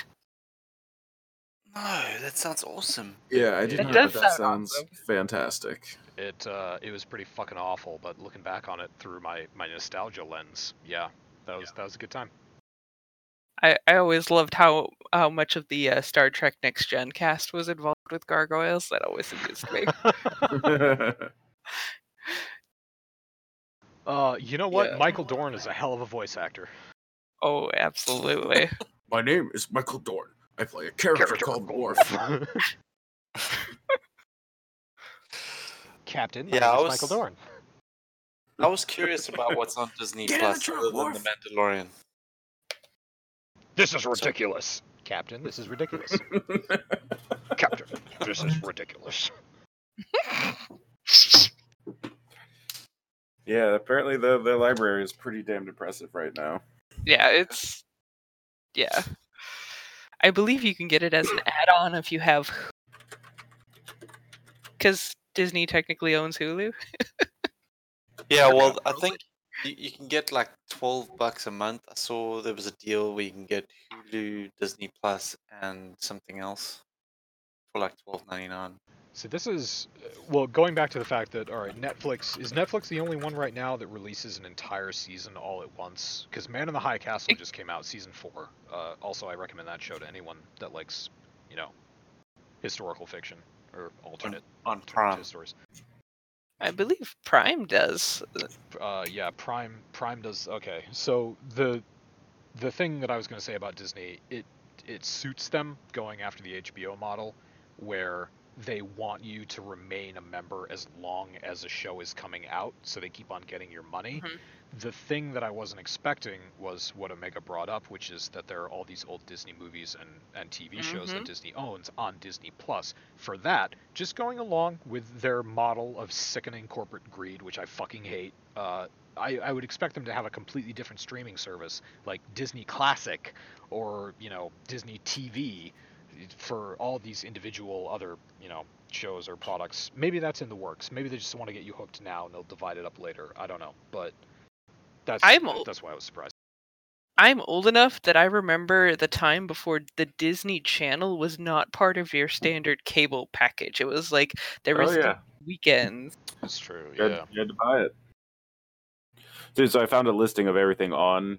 No, that sounds awesome. Yeah, I did It not. does but that sound sounds awesome. fantastic. It uh, it was pretty fucking awful, but looking back on it through my, my nostalgia lens, yeah, that was that was a good time. I, I always loved how how much of the uh, Star Trek Next Gen cast was involved with gargoyles. That always amused me. [LAUGHS] [LAUGHS] uh, you know what? Yeah. Michael Dorn is a hell of a voice actor. oh, absolutely. [LAUGHS] My name is Michael Dorn. I play a character, Character called called Worf. [LAUGHS] [LAUGHS] Captain, my Yeah, name I is was- Michael Dorn. I was curious about what's on Disney Get Plus truck, other than The Mandalorian. This is ridiculous. Captain, this is ridiculous. Captain, this is ridiculous. Yeah, apparently the the library is pretty damn impressive right now. yeah, it's yeah. I believe you can get it as an [CLEARS THROAT] add-on if you have, because Disney technically owns Hulu. Yeah, well, I think you, you can get like 12 bucks a month. I saw there was a deal where you can get Hulu, Disney Plus, and something else for like 12.99. So this is uh, well going back to the fact that all right, Netflix is Netflix the only one right now that releases an entire season all at once? Because Man in the High Castle just came out, season four. Uh, also, I recommend that show to anyone that likes, you know, historical fiction or alternate On alternative Prime. stories. I believe Prime does. Uh, yeah, Prime Prime does okay. So the the thing that I was going to say about Disney, it it suits them going after the HBO model, where they want you to remain a member as long as a show is coming out, so they keep on getting your money. Mhm. The thing that I wasn't expecting was what Omega brought up, which is that there are all these old Disney movies and, and TV shows that Mhm. Disney owns on Disney Plus. For that, just going along with their model of sickening corporate greed, which I fucking hate, uh, I, I would expect them to have a completely different streaming service like Disney Classic or you know Disney TV for all these individual other you know shows or products. Maybe that's in the works. Maybe they just want to get you hooked now and they'll divide it up later. I don't know, but that's I'm old. that's why I was surprised. I'm old enough that I remember the time before the Disney Channel was not part of your standard cable package. It was like there oh, was oh yeah, weekends. That's true. you had, Yeah. you had to buy it. Dude, so I found a listing of everything on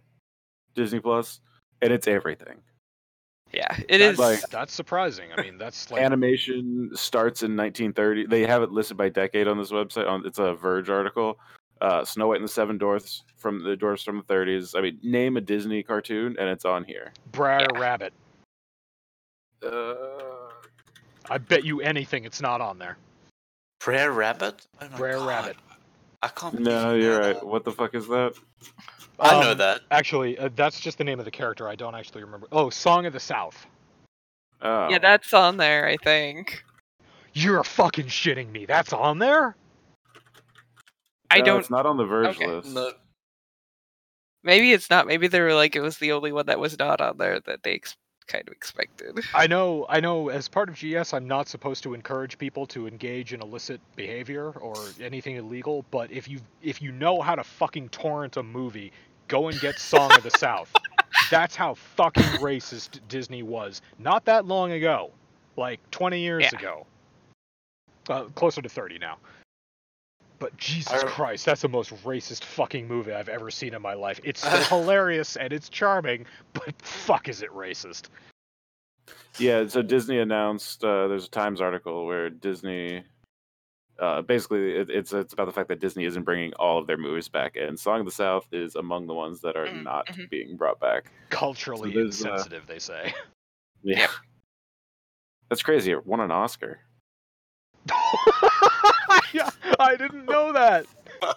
Disney Plus, and it's everything. Yeah, it that's, is. like- that's surprising. I mean, that's like Animation starts in 1930. They have it listed by decade on this website. On it's a Verge article. Uh, Snow White and the Seven Dwarfs from the Dwarfs from the 30s. I mean, name a Disney cartoon and it's on here. Brer Yeah. Rabbit. Uh, I bet you anything it's not on there. Brer Rabbit? Oh my Brer God. Rabbit. I can't no, you you're right. that. What the fuck is that? I know Um, that. Actually, uh, that's just the name of the character. I don't actually remember. Oh, Song of the South. Oh, Yeah, that's on there. I think. You're fucking shitting me. That's on there? I No, don't. It's not on the Verge Okay. list. No, Maybe it's not. Maybe they were like it was the only one that was not on there that they ex- kind of expected. [LAUGHS] I know, I know. As part of GS, I'm not supposed to encourage people to engage in illicit behavior or anything illegal. But if you if you know how to fucking torrent a movie, go and get Song of the [LAUGHS] South. That's how fucking racist Disney was. Not that long ago, like 20 years Yeah. ago. Uh, closer to 30 now. But Jesus I- Christ, that's the most racist fucking movie I've ever seen in my life. It's [LAUGHS] still hilarious and it's charming, but fuck is it racist. Yeah, so Disney announced uh, there's a Times article where Disney uh, basically it, it's it's about the fact that Disney isn't bringing all of their movies back, and Song of the South is among the ones that are Mm, not mhm. being brought back. Culturally there's, uh, insensitive, they say. [LAUGHS] Yeah, that's crazy. It won an Oscar. [LAUGHS] yeah, I didn't know that. Oh,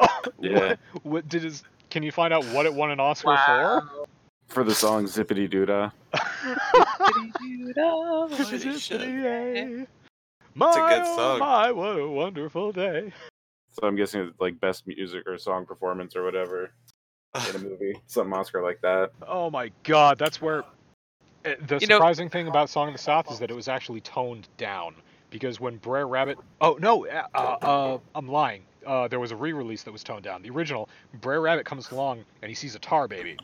[LAUGHS] Yeah. [LAUGHS] What, what did his? Can you find out what it won an Oscar for For the song Zip-a-Dee-Doo-Dah. for? [LAUGHS] Holy shit. My, a good oh song. my, what a wonderful day. So I'm guessing it's like best music or song performance or whatever in a [SIGHS] movie, some Oscar like that. Oh my god, that's where. uh, The You know- surprising thing about Song of the South is that it was actually toned down. Because when Brer Rabbit. Oh, no, uh, uh, uh, I'm lying. Uh, there was a re release that was toned down. The original, Brer Rabbit comes along and he sees a tar baby.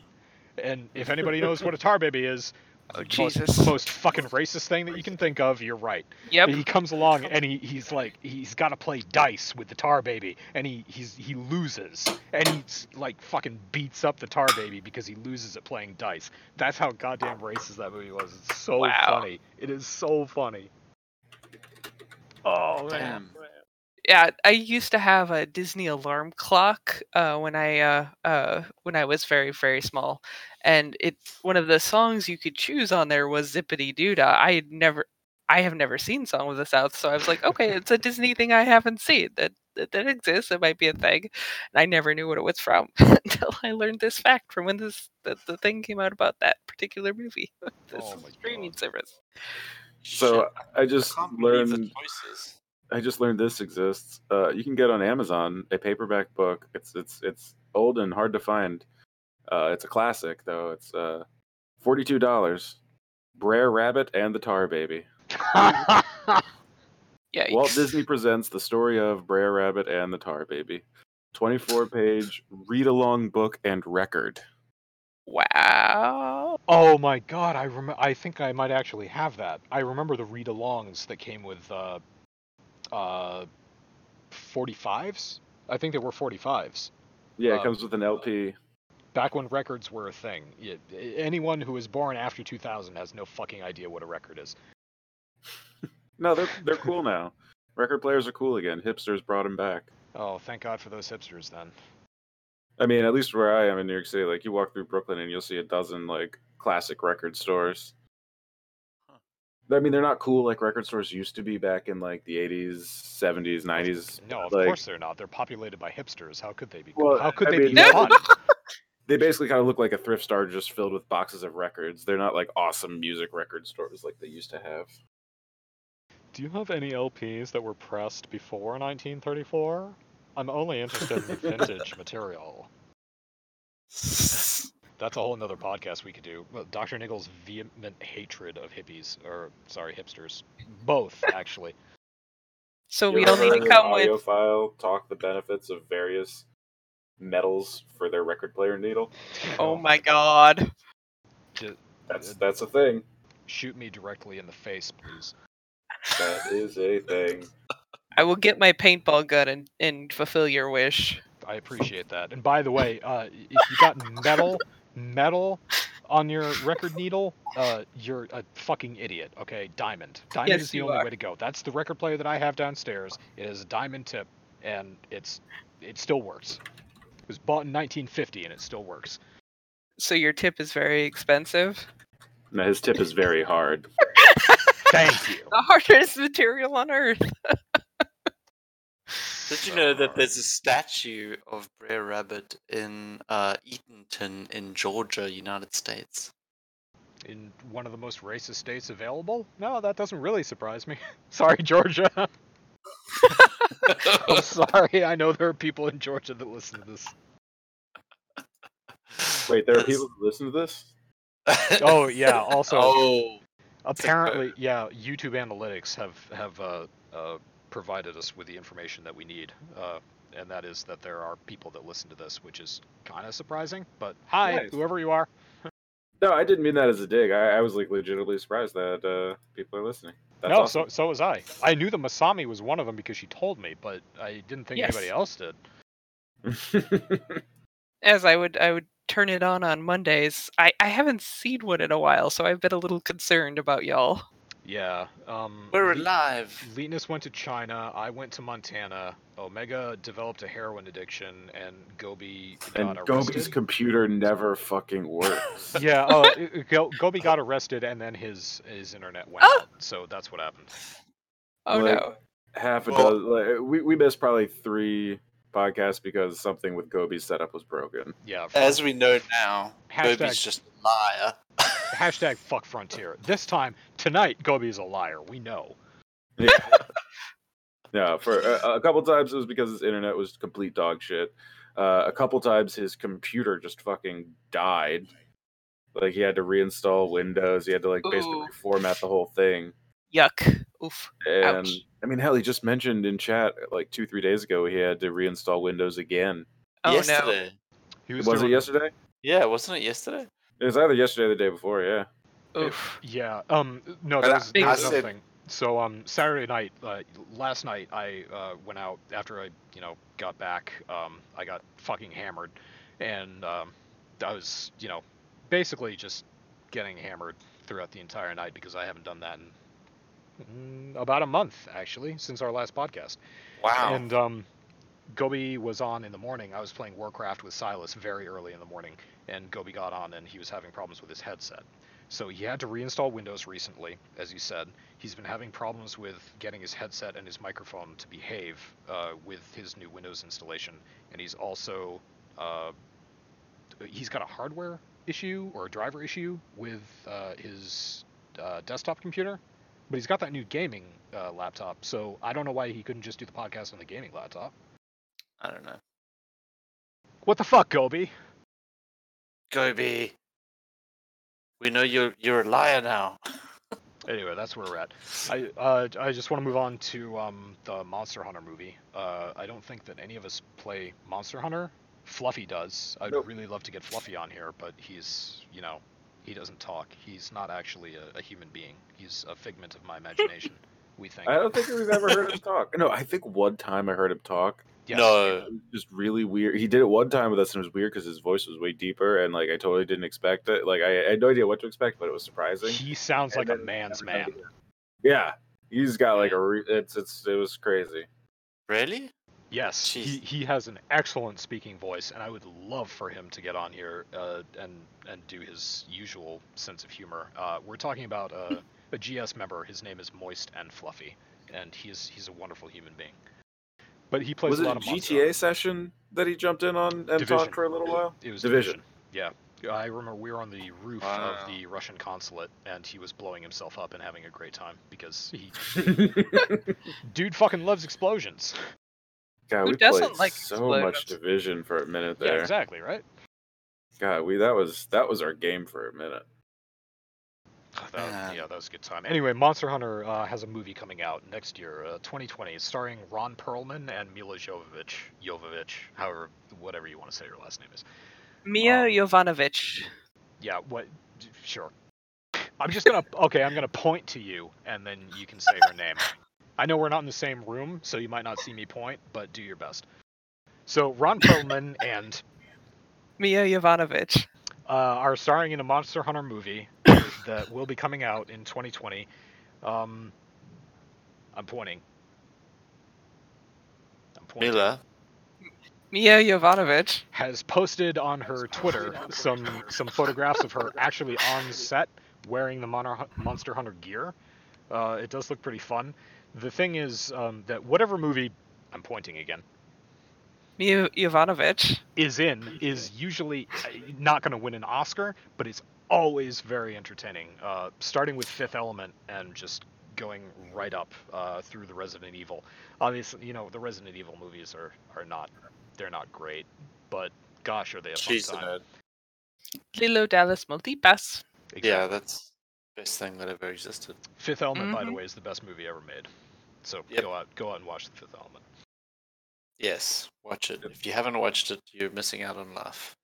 And if anybody knows what a tar baby is, [LAUGHS] Oh most- Jesus. most fucking racist thing that you can think of, you're right. Yep. He comes along and he, he's like he's got to play dice with the tar baby and he he's he loses and he like fucking beats up the tar baby because he loses at playing dice. That's how goddamn racist that movie was. It's so Wow. funny. It is so funny. Oh man. Damn. yeah, I used to have a Disney alarm clock uh, when I uh, uh, when I was very very small, and it one of the songs you could choose on there was Zip-a-Dee-Doo-Dah. I had never, I have never seen Song of the South, so I was like, okay, it's a Disney thing I haven't seen that that, that exists. It might be a thing, and I never knew what it was from [LAUGHS] until I learned this fact from when this the, the thing came out about that particular movie. [LAUGHS] this Oh my streaming God. service. So Shit, I I just can't believe the learned. I just learned this exists. Uh, you can get on Amazon a paperback book. It's it's it's old and hard to find. Uh, it's a classic though. It's uh, forty two dollars. Brer Rabbit and the Tar Baby. [LAUGHS] Yeah, Walt Disney presents the story of Brer Rabbit and the Tar Baby. Twenty four page read along book and record. Wow. oh my god, I rem- I think I might actually have that. I remember the read-alongs that came with uh uh 45s. I think they were 45s. Yeah, it Uh, comes with an LP. back when records were a thing. Y anyone who was born after 2000 has no fucking idea what a record is. [LAUGHS] No, they're they're cool now. Record players are cool again. Hipsters brought them back. Oh, thank God for those hipsters then. I mean, at least where I am in New York City, like you walk through Brooklyn and you'll see a dozen like classic record stores. Huh. I mean, they're not cool like record stores used to be back in like the '80s, '70s, '90s. No, of like, course they're not. They're populated by hipsters. How could they be? Well, How could I they mean, be no. fun? [LAUGHS] They basically kind of look like a thrift store just filled with boxes of records. They're not like awesome music record stores like they used to have. Do you have any LPs that were pressed before 1934? I'm only interested in [LAUGHS] vintage material. [LAUGHS] That's a whole nother podcast we could do. Well, Dr. Nichols' vehement hatred of hippies, or sorry, hipsters. Both, actually. So You we ever all need to an come with audiophile talk the benefits of various metals for their record player needle. Oh my god. Ju- That's uh, that's a thing. shoot me directly in the face, please. That is a thing. I will get my paintball gun and, and fulfill your wish. I appreciate that. And by the way, uh, if you got [LAUGHS] metal, metal, on your record needle, uh, you're a fucking idiot. Okay, diamond. Diamond Yes, is the only are. way to go. That's the record player that I have downstairs. It is a diamond tip, and it's it still works. It was bought in 1950, and it still works. So your tip is very expensive. No, his tip is very hard. [LAUGHS] Thank you. The hardest material on earth. [LAUGHS] Did you know that there's a statue of Brer Rabbit in uh, Eatonton in Georgia, United States? In one of the most racist states available? No, that doesn't really surprise me. [LAUGHS] sorry, Georgia. [LAUGHS] I'm sorry. I know there are people in Georgia that listen to this. Wait, there are That's- people who listen to this? [LAUGHS] Oh yeah. Also, oh, apparently, yeah. YouTube Analytics have have uh, uh, provided us with the information that we need, uh, and that is that there are people that listen to this, which is kind of surprising. But hi, Nice. whoever you are. [LAUGHS] No, I didn't mean that as a dig. I, I was like legitimately surprised that uh, people are listening. That's no, awesome. so so was I. I knew that Masami was one of them because she told me, but I didn't think Yes. anybody else did. [LAUGHS] As I would, I would turn it on on Mondays. I, I haven't seen one in a while, so I've been a little concerned about y'all. Yeah. Um, we're Le- alive. Leetness went to China. I went to Montana. Omega developed a heroin addiction, and Gobi got and Gobi's arrested. computer never fucking works. [LAUGHS] yeah, uh, it- it- Go- Gobi got [LAUGHS] arrested, and then his his internet went Oh! out. So that's what happened. Oh Like, no. Half a Well- dozen. Like, we we missed probably three podcasts because something with Gobi's setup was broken. Yeah. As we know now, Hashtag- Gobi's just a liar. [LAUGHS] hashtag fuck Frontier. This time tonight, Gobi is a liar. We know. Yeah. [LAUGHS] yeah. For a, a couple times it was because his internet was complete dog shit. Uh, a couple times his computer just fucking died. Like he had to reinstall Windows. He had to like basically Ooh. reformat the whole thing. Yuck. Oof. And Ouch. I mean, hell, he just mentioned in chat like two, three days ago he had to reinstall Windows again. Oh no. He Was, was, it yesterday? Yeah, wasn't it yesterday? It was either yesterday or the day before. Yeah. Oof. Yeah. Um. No, But there was, there was said- another thing. So um, Saturday night, uh, last night, I uh, went out after I, you know, got back. Um, I got fucking hammered, and um, I was, you know, basically just getting hammered throughout the entire night because I haven't done that in about a month actually since our last podcast. Wow. And um, Gobi was on in the morning. I was playing Warcraft with Silas very early in the morning, and Gobi got on and he was having problems with his headset. So he had to reinstall Windows recently, as you said. He's been having problems with getting his headset and his microphone to behave uh, with his new Windows installation, and he's also uh, he's got a hardware issue or a driver issue with uh, his uh, desktop computer. But he's got that new gaming uh, laptop, so I don't know why he couldn't just do the podcast on the gaming laptop. I don't know. What the fuck, Gobi? Gobi. We know you're you're a liar now. [LAUGHS] Anyway, that's where we're at. I uh, I just want to move on to um, the Monster Hunter movie. Uh, I don't think that any of us play Monster Hunter. Fluffy does. I'd Nope. really love to get Fluffy on here, but he's you know he doesn't talk. He's not actually a, a human being. He's a figment of my imagination. [LAUGHS] we think. I don't think we've ever heard him talk. No, I think one time I heard him talk. Yes. No. It was just really weird. He did it one time with us, and it was weird because his voice was way deeper, and like I totally didn't expect it. Like I, I had no idea what to expect, but it was surprising. He sounds like a man's man. time Yeah, he's got like a. Re- it's it's it was crazy. Really? Yes, he, Jeez. he has an excellent speaking voice, and I would love for him to get on here uh, and and do his usual sense of humor. Uh, we're talking about uh, a GS member. His name is Moist and Fluffy, and he's he's a wonderful human being. But he plays Was a it a lot of GTA Hunter. session that he jumped in on and Division. talked for a little while? It was Division. Division. Yeah, I remember we were on the roof Wow. of the Russian consulate, and he was blowing himself up and having a great time because he [LAUGHS] [LAUGHS] dude fucking loves explosions. God, Who we doesn't played like so much division for a minute there. Yeah, there. exactly, right? God, we that was that was our game for a minute. [SIGHS] That was- yeah, that was a good time. Anyway, Monster Hunter uh, has a movie coming out next year, uh, 2020, starring Ron Perlman and Milla Jovovich. Jovovich, however, whatever you want to say your last name is. Mia Um, Jovanovic. Yeah, what? Sure. I'm just gonna. Okay, I'm gonna point to you, and then you can say her name. I know we're not in the same room, so you might not see me point, but do your best. So Ron Perlman [LAUGHS] and Mia Jovanovic. uh, are starring in a Monster Hunter movie [COUGHS] that will be coming out in 2020. Um, I'm pointing. I'm pointing. Milla. Mia Jovanovic. has posted on her Twitter some some photographs of her actually on set wearing the Monster Hunter gear. Uh, it does look pretty fun. The thing is um, that whatever movie I'm pointing again Mia Jovanovic. is in is usually uh, not going to win an Oscar, but it's always very entertaining. Uh, starting with Fifth Element and just going right up uh, through the Resident Evil. Obviously, you know the Resident Evil movies are are not they're not great, but gosh, are they a fun She's in time. it. Leeloo Dallas Multipass. Yeah, that's the best thing that ever existed. Fifth Element, by the Mhm. way, is the best movie ever made. So Yep. go out, go out and watch the Fifth Element. Yes, watch it. If you haven't watched it, you're missing out on life.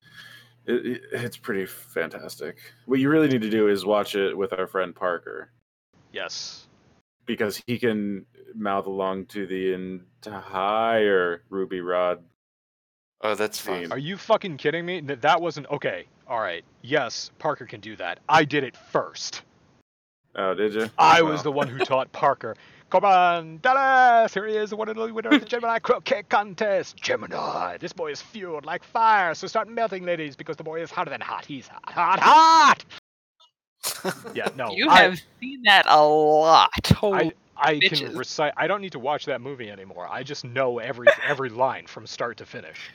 It, it- it's pretty fantastic. What you really need to do is watch it with our friend Parker Yes. because he can mouth along to the entire Ruby Rhod. Oh, that's fine. Are you fucking kidding me? That that wasn't okay. All right. Yes, Parker can do that. I did it first. Oh, did you? I was Well, the one who taught [LAUGHS] Parker. Come on, Dallas! Here he is, the one and only winner of the Gemini Croquette Contest. Gemini, this boy is fueled like fire, so start melting, ladies, because the boy is hotter than hot. He's hot, hot, hot! [LAUGHS] Yeah, no. you I- have seen that a lot. Oh, I I can recite. I don't need to watch that movie anymore. I just know every every [LAUGHS] line from start to finish.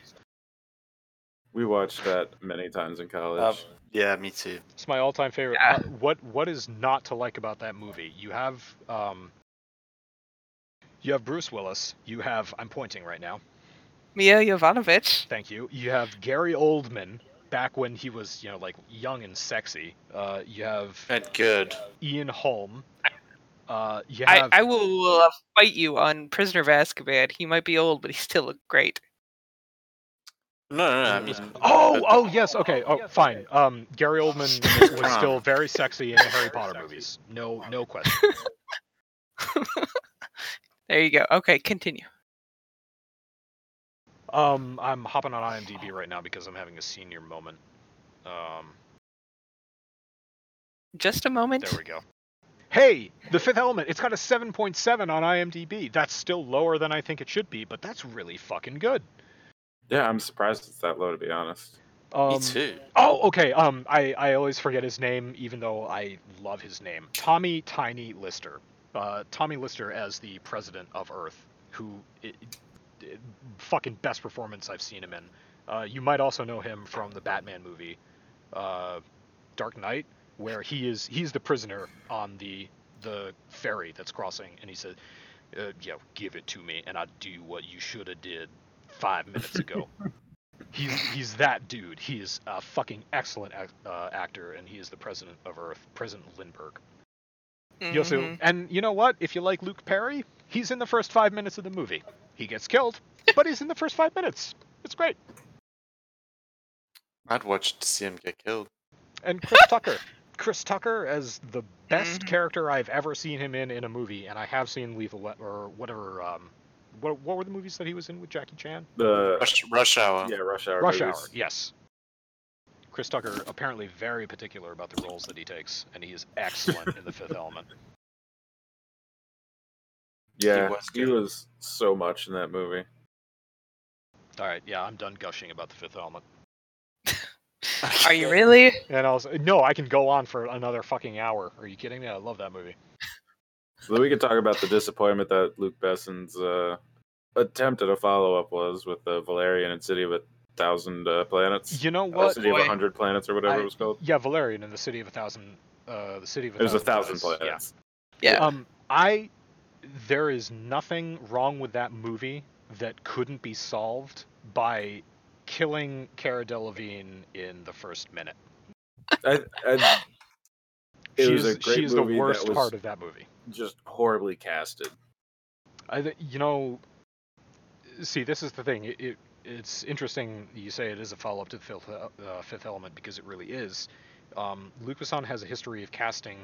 We watched that many times in college. Um, yeah, me too. It's my all-time favorite. Yeah. Uh, what what is not to like about that movie? You have um. You have Bruce Willis. You have. I'm pointing right now. Mia Jovanovic. Thank you. You have Gary Oldman back when he was, you know, like young and sexy. Uh, you have And good. Ian Holm. Uh, you I, have I will uh, fight you on Prisoner of Azkaban. He might be old, but he still look great. No, no, no. I mean, [LAUGHS] Oh, but- oh yes, okay. Oh, fine. Um, Gary Oldman [LAUGHS] was, was still very sexy in the Harry Potter movies. No, no question. [LAUGHS] There you go. Okay, continue. Um, I'm hopping on IMDb right now because I'm having a senior moment. Um, Just a moment. there we go. Hey, The Fifth Element. It's got a 7.7 on IMDb. That's still lower than I think it should be, but that's really fucking good. yeah, I'm surprised it's that low to be honest. Um, me too. Oh, okay. Um, I, I always forget his name, even though I love his name. Tommy Tiny Lister. Uh, Tommy Lister as the president of Earth, who i i fucking best performance I've seen him in. Uh, you might also know him from the Batman movie, uh, Dark Knight, where he is he's the prisoner on the the ferry that's crossing, and he says, uh, "Yeah, give it to me, and I'll do what you should have did five minutes ago." [LAUGHS] he's he's that dude. He is a fucking excellent ac- uh, actor, and he is the president of Earth, President Lindberg. You also, Mhm. and you know what? If you like Luke Perry, he's in the first five minutes of the movie. He gets killed, but he's in the first five minutes. It's great. I'd watch to see him get killed. And Chris [LAUGHS] Tucker, Chris Tucker as the best Mhm. character I've ever seen him in in a movie, and I have seen Lethal We- or whatever. Um, what what were the movies that he was in with Jackie Chan? The Rush, rush hour. yeah, Rush Hour. Rush movies. Hour. Yes. Chris Tucker apparently very particular about the roles that he takes, and he is excellent in The Fifth [LAUGHS] Element. Yeah, was he was so much in that movie. All right, yeah, I'm done gushing about The Fifth Element. [LAUGHS] Are you really? And also, no, I can go on for another fucking hour. Are you kidding me? I love that movie. So then we could talk about the disappointment that Luc Besson's uh, attempt at a follow up was with the Valerian and City of a Thousand uh, Planets. You know Uh, what? City of boy. a Hundred Planets or whatever I- it was called. Yeah, Valerian in the City of a Thousand. Uh, the City of a It was a Thousand thousand Planets. planets. Yeah. Yeah. Um, I there is nothing wrong with that movie that couldn't be solved by killing Cara Delevingne in the first minute. I, I, it she was a great she is the movie that worst was- part of that movie. just horribly casted. I, th- you know, see, this is the thing. It, it it's interesting you say it is a follow up to the Fifth, uh, Fifth Element because it really is. Um, Luc Besson has a history of casting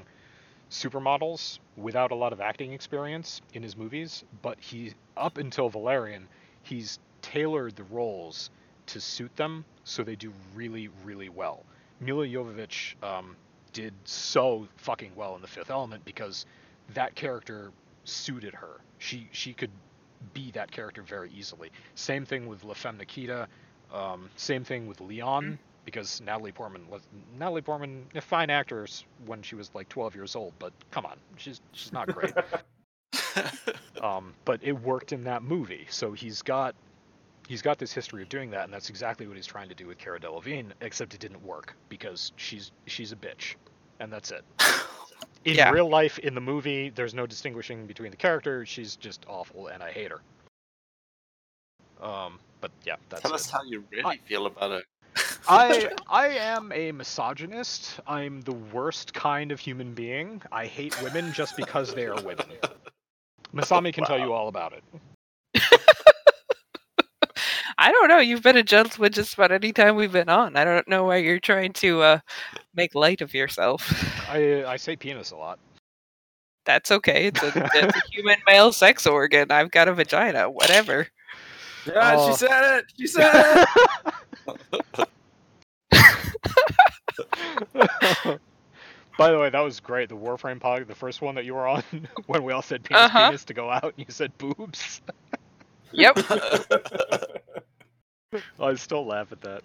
supermodels without a lot of acting experience in his movies, but he up until Valerian, he's tailored the roles to suit them so they do really really well. Milla Jovovich um, did so fucking well in The Fifth Element because that character suited her. She she could be that character very easily. Same thing with La Femme Nikita. Um, same thing with Leon because Natalie Portman Natalie Portman, a fine actress when she was like 12 years old, but come on, she's she's not great. [LAUGHS] um, but it worked in that movie, so he's got he's got this history of doing that, and that's exactly what he's trying to do with Cara Delevingne, except it didn't work because she's she's a bitch, and that's it. [LAUGHS] In Yeah. real life, in the movie, there's no distinguishing between the characters. She's just awful, and I hate her. Um, but yeah, that's Tell it. us how you really I- feel about it. I [LAUGHS] I am a misogynist. I'm the worst kind of human being. I hate women just because they are women. [LAUGHS] Masami can tell you all about it. [LAUGHS] I don't know. You've been a gentleman just about any time we've been on. I don't know why you're trying to uh, make light of yourself. [LAUGHS] I I say penis a lot. That's okay. It's a, [LAUGHS] it's a human male sex organ. I've got a vagina. Whatever. Yeah, Oh. she said it. She said it. [LAUGHS] By the way, that was great. The Warframe pod, the first one that you were on, when we all said penis, Uh-huh. penis to go out, and you said boobs. Yep. I still laugh at that.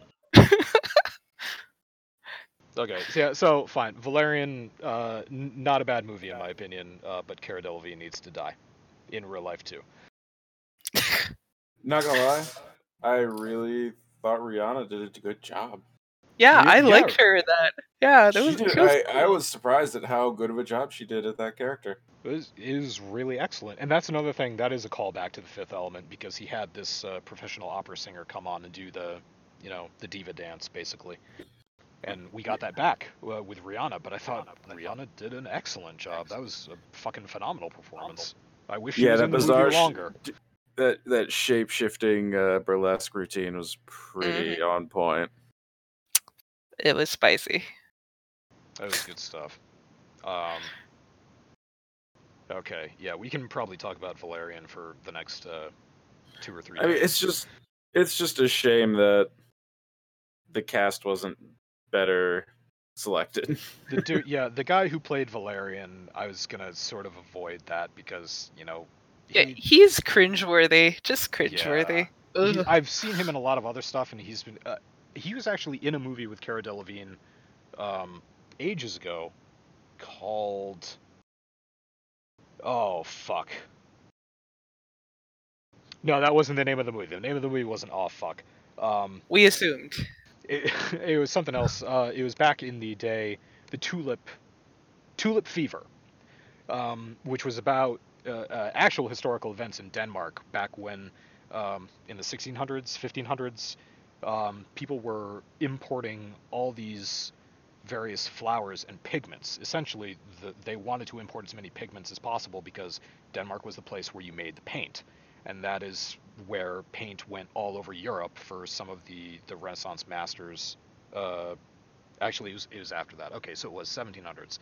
Okay, so yeah, so fine. Valerian, uh, n- not a bad movie in my opinion, uh, but Cara Delevingne needs to die in real life too. Not gonna lie, I really thought Rihanna did a good job. Yeah, Yeah, I yeah. liked her in that. Yeah, that She was, did- she was I, I was surprised at how good of a job she did at that character. It was, it was really excellent, and that's another thing that is a callback to the Fifth Element because he had this uh, professional opera singer come on and do the, you know, the diva dance basically, and we got that back uh, with Rihanna. But I thought Rihanna did an excellent job. That was a fucking phenomenal performance. I wish she Yeah, was that in the bizarre movie sh- longer. That that shape shifting uh, burlesque routine was pretty on point. it was spicy. That was good stuff. Um, okay, yeah, we can probably talk about Valerian for the next uh, two or three. I mean, it's just it's just a shame that the cast wasn't better selected. [LAUGHS] the dude, yeah, the guy who played Valerian, I was gonna sort of avoid that because you know, Yeah, he- he's cringeworthy. Just cringeworthy. he- I've seen him in a lot of other stuff, and he's been. Uh, he was actually in a movie with Cara Delevingne, um, ages ago, called. Oh fuck. No, that wasn't the name of the movie. The name of the movie wasn't Oh fuck. Um, We assumed. It, [LAUGHS] it was something else. Uh, it was back in the day, the tulip, tulip fever, um, which was about uh, uh, actual historical events in Denmark back when, um, in the 1600s, 1500s, um, people were importing all these various flowers and pigments. Essentially, the, they wanted to import as many pigments as possible because Denmark was the place where you made the paint, and that is where paint went all over Europe for some of the the Renaissance masters. Uh, actually, it was, it was after that. Okay, so it was 1700s,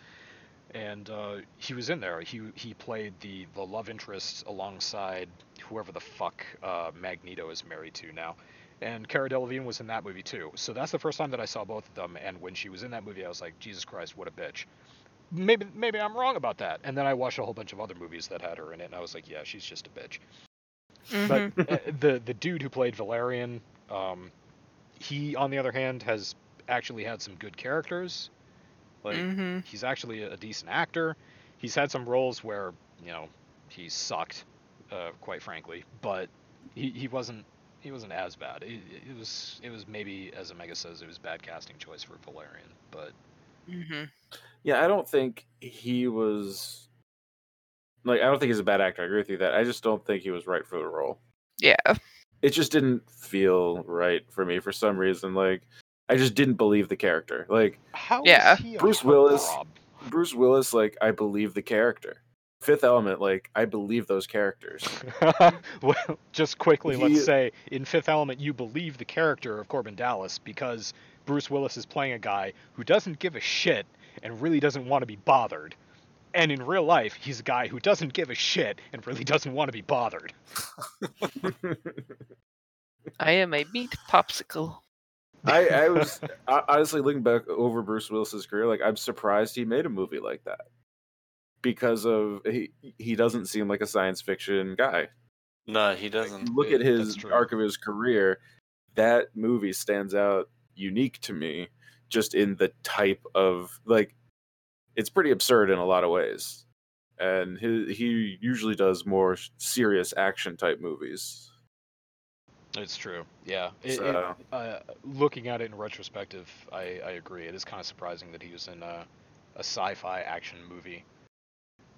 and uh, he was in there. He he played the the love interest alongside whoever the fuck uh, Magneto is married to now. And Cara Delevingne was in that movie too. So that's the first time that I saw both of them. And when she was in that movie, I was like, Jesus Christ, what a bitch. Maybe maybe I'm wrong about that. And then I watched a whole bunch of other movies that had her in it, and I was like, yeah, she's just a bitch. Mhm. But uh, [LAUGHS] the the dude who played Valerian, um, he on the other hand has actually had some good characters. Like Mhm. he's actually a decent actor. He's had some roles where you know he sucked, uh, quite frankly, but he, he wasn't he wasn't as bad. It, it was it was maybe as Omega says it was bad casting choice for Valerian, but Mhm. yeah, I don't think he was like I don't think he's a bad actor. I agree with you that. I just don't think he was right for the role. Yeah. It just didn't feel right for me for some reason. Like I just didn't believe the character. Like how Yeah. he Bruce Willis- heartthrob? Bruce Willis, like I believe the character. Fifth Element, like I believe those characters. [LAUGHS] well, just quickly, He- let's say in Fifth Element, you believe the character of Korben Dallas because Bruce Willis is playing a guy who doesn't give a shit and really doesn't want to be bothered. And in real life, he's a guy who doesn't give a shit and really doesn't want to be bothered. I am a meat popsicle. I, I [LAUGHS] was I- honestly looking back over Bruce Willis's career, like I'm surprised he made a movie like that because of he he doesn't seem like a science fiction guy. No, he doesn't. you look Yeah, at his that's arc of his career, that movie stands out unique to me just in the type of like it's pretty absurd in a lot of ways. And he he usually does more serious action type movies. It's true. Yeah. It, it- uh, looking at it in retrospective, I, I agree. It is kind of surprising that he was in a, a sci-fi action movie.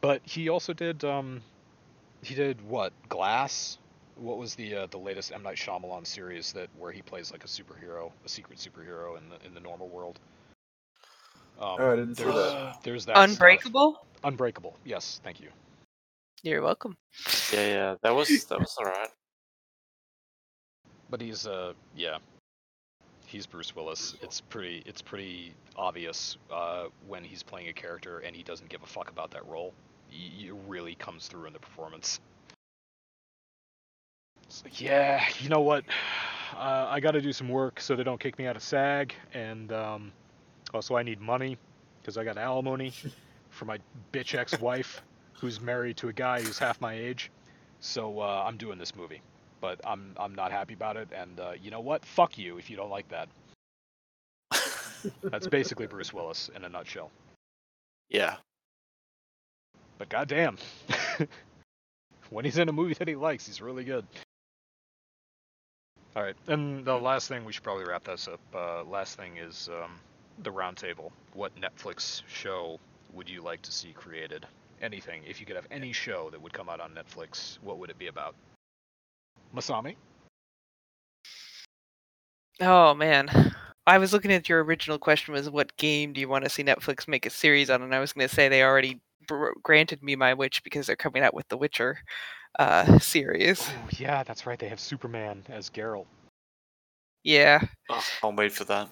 But he also did um, he did what? Glass. What was the uh, the latest M Night Shyamalan series that where he plays like a superhero, a secret superhero in the in the normal world? Um, Oh, I didn't see there's, that. [SIGHS] There's that. stuff. Unbreakable. Unbreakable. Yes, thank you. You're welcome. Yeah, yeah, that was that was alright. But he's uh yeah. He's Bruce Willis. It's pretty it's pretty obvious uh, when he's playing a character and he doesn't give a fuck about that role. Y- It really comes through in the performance. It's like, yeah, you know what? [SIGHS] Uh, I got to do some work so they don't kick me out of SAG, and um, also I need money because I got alimony [LAUGHS] for my bitch ex-wife who's married to a guy who's half my age. So uh, I'm doing this movie but I'm I'm not happy about it. And uh, you know what? Fuck you if you don't like that. That's basically [LAUGHS] Bruce Willis in a nutshell. yeah, But goddamn, [LAUGHS] when he's in a movie that he likes, he's really good. All right, and the last thing we should probably wrap this up. Uh, last thing is um, the roundtable. What Netflix show would you like to see created? Anything. If you could have any show that would come out on Netflix, what would it be about? Masami. Oh man. I was looking at your original question was what game do you want to see Netflix make a series on and I was going to say they already br- granted me my wish because they're coming out with the Witcher uh series. Oh yeah, that's right. They have Superman as Geralt. Yeah, oh, can't wait for that.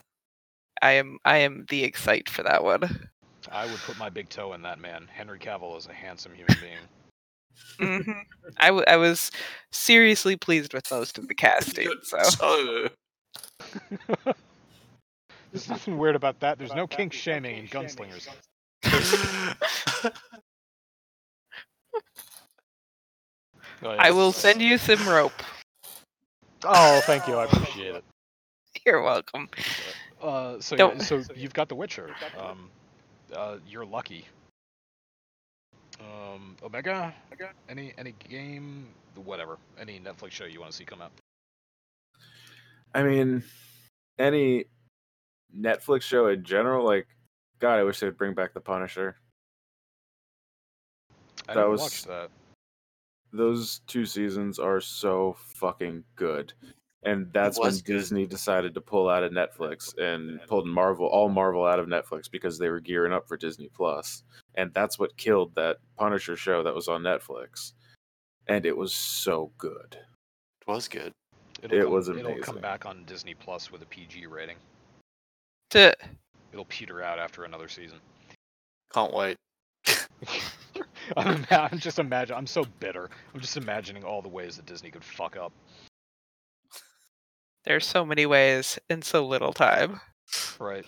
I am I am the excite for that one. I would put my big toe in that man. Henry Cavill is a handsome human being. hmm I, w- I was seriously pleased with most of the casting. [LAUGHS] So So [LAUGHS] There's nothing weird about that. There's no kink shaming in gunslingers. [LAUGHS] Oh, I will send you some rope. Oh, thank you. I appreciate it. You're welcome. Uh, so, Don't- so [LAUGHS] you've got The Witcher. Um, uh, you're lucky. Um, Omega. Any any game, whatever, any Netflix show you want to see come out. I mean, any Netflix show in general, like, God, I wish they'd bring back The Punisher. I That didn't was- watch that. Those two seasons are so fucking good. And that's when was good. Disney decided to pull out of Netflix and pulled Marvel, all Marvel out of Netflix because they were gearing up for Disney Plus. And that's what killed that Punisher show that was on Netflix. And it was so good. it was good. It'll it come, was It'll come back on Disney Plus with a PG rating. To It'll peter out after another season. Can't wait. [LAUGHS] I'm, [LAUGHS] I'm just imagine. I'm so bitter. I'm just imagining all the ways that Disney could fuck up. There's so many ways in so little time. Right.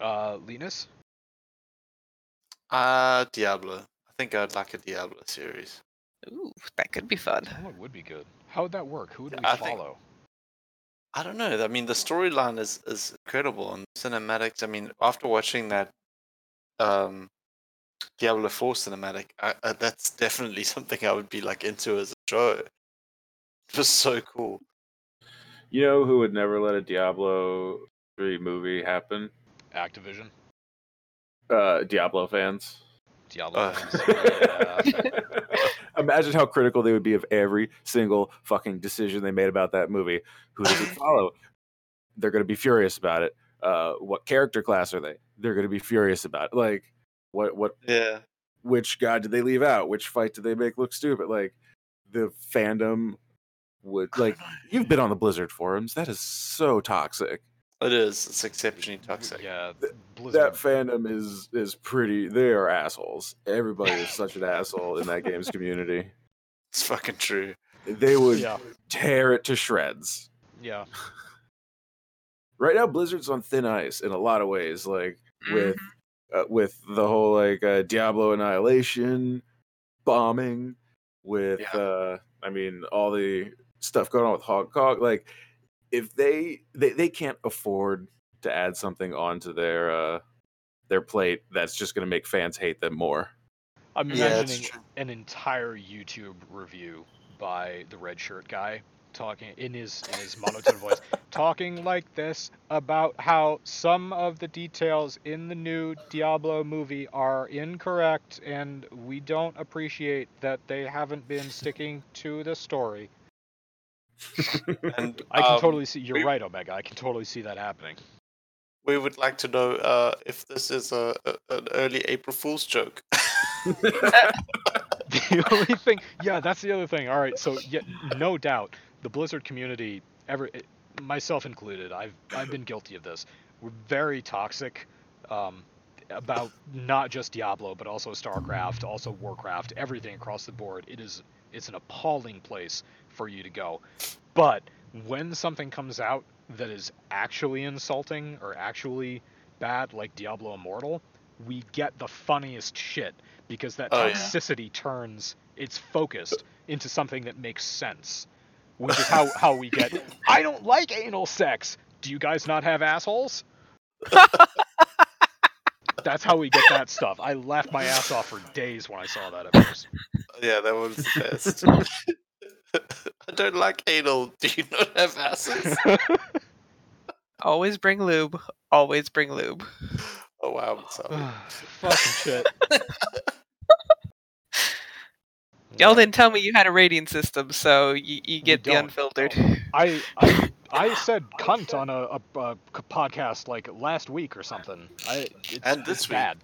Uh, Linus. Uh Diablo. I think I'd like a Diablo series. Ooh, that could be fun. Oh, it would be good. How would that work? Who would we I think- follow? I don't know. I mean, the storyline is is incredible, and cinematics. I mean, after watching that um, Diablo Four cinematic, I, uh, that's definitely [LAUGHS] something I would be like into as a show. [LAUGHS] It was so cool. You know who would never let a Diablo 3 movie happen? Activision. Uh, Diablo fans. Diablo. Uh. fans. [LAUGHS] Yeah. [LAUGHS] Imagine how critical they would be of every single fucking decision they made about that movie. Who does it follow? They're going to be furious about it. Uh, what character class are they? They're going to be furious about it. Like, what, what, Yeah. which god did they leave out? Which fight did they make look stupid? Like, the fandom would like. You've been on the Blizzard forums. That is so toxic. It is. It's exceptionally toxic. yeah. Blizzard. That fandom is is pretty. They are assholes. Everybody is [LAUGHS] such an asshole in that game's community. It's fucking true. They would yeah. tear it to shreds. Yeah. [LAUGHS] right now Blizzard's on thin ice in a lot of ways, like with Mm-hmm. uh, with the whole like uh, Diablo Annihilation bombing, with Yeah. uh, I mean all the stuff going on with Hong Kong. Like if they they they can't afford to add something onto their uh their plate that's just going to make fans hate them more. I'm Yeah, imagining true. an entire YouTube review by the red shirt guy talking in his in his monotone voice, [LAUGHS] talking like this about how some of the details in the new Diablo movie are incorrect and we don't appreciate that they haven't been sticking to the story. And [LAUGHS] I can um, totally see you're we- right, Omega. I can totally see that happening. We would like to know uh, if this is a, a an early April Fool's joke. [LAUGHS] [LAUGHS] the only thing yeah that's the other thing all right so yeah no doubt the blizzard community ever eh, myself included i've i've been guilty of this we're very toxic um, about not just diablo but also starcraft also warcraft everything across the board it is it's an appalling place for you to go. But when something comes out that is actually insulting or actually bad like diablo immortal we get the funniest shit because that Oh, yeah. toxicity turns it's focused into something that makes sense which is how how we get [LAUGHS] i don't like anal sex. Do you guys not have assholes? [LAUGHS] That's how we get that stuff. I laughed my ass off for days when i saw that at first. Yeah, that was the [LAUGHS] best. I don't like anal. [LAUGHS] Do you not have asses? [LAUGHS] Always bring lube. Always bring lube. Oh wow, I'm sorry. Ah, fucking shit [LAUGHS] Y'all didn't tell me you had a rating system, so you, you get the don't. unfiltered. Oh, I, I I said cunt on a podcast like last week or something. I it's, And this it's week. bad.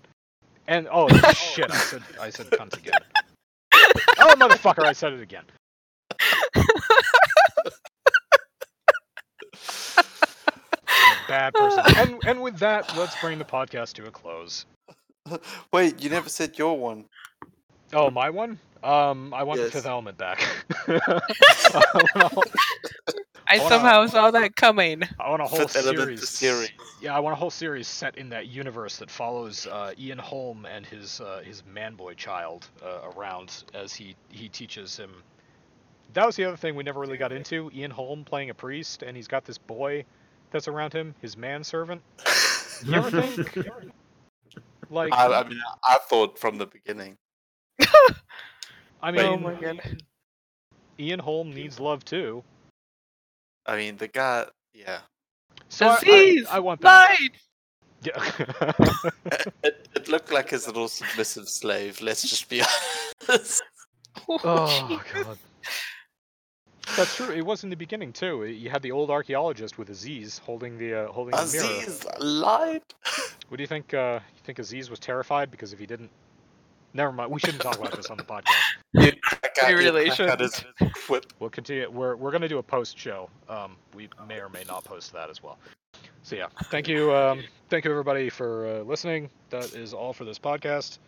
And oh shit, I said I said cunt again. oh motherfucker, I said it again. I'm a bad [LAUGHS] person. And and with that, let's bring the podcast to a close. [LAUGHS] Wait, you never said your one. Oh, my one? Um, I want the fifth element back. [LAUGHS] I I wanna- somehow saw that coming. a- I want a whole Fifth series. series. Yeah, I want a whole series set in that universe that follows uh, Ian Holm and his uh, his manboy child uh, around as he he teaches him. That was the other thing we never really got into. Ian Holm playing a priest, and he's got this boy that's around him, his manservant. [LAUGHS] You ever think, like, I, I mean, I thought from the beginning. I oh mean, oh my god. Ian Holm needs love too. I mean, the guy. Yeah. So I- I- Aziz! I, want that. Light! Yeah. [LAUGHS] It, it looked like his little submissive slave. Let's just be [LAUGHS] honest. Oh god. That's true. It was in the beginning too. You had the old archaeologist with Aziz holding the uh, holding the mirror. Aziz lied. What do you think? Uh, you think Aziz was terrified because if he didn't, never mind. We shouldn't talk about this on the podcast. He'd crack out, he'd Relations. crack out his whip. We'll continue. We're we're gonna do a post show. Um, we may or may not post that as well. So yeah, thank you. Um, thank you everybody for uh, listening. That is all for this podcast.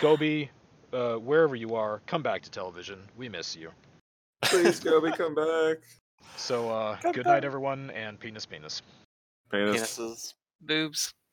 Gobi, uh, wherever you are, come back to television. We miss you. Please, Gobi, come back. So uh, Come good night, everyone, and penis penis. Penis. Penises. Boobs.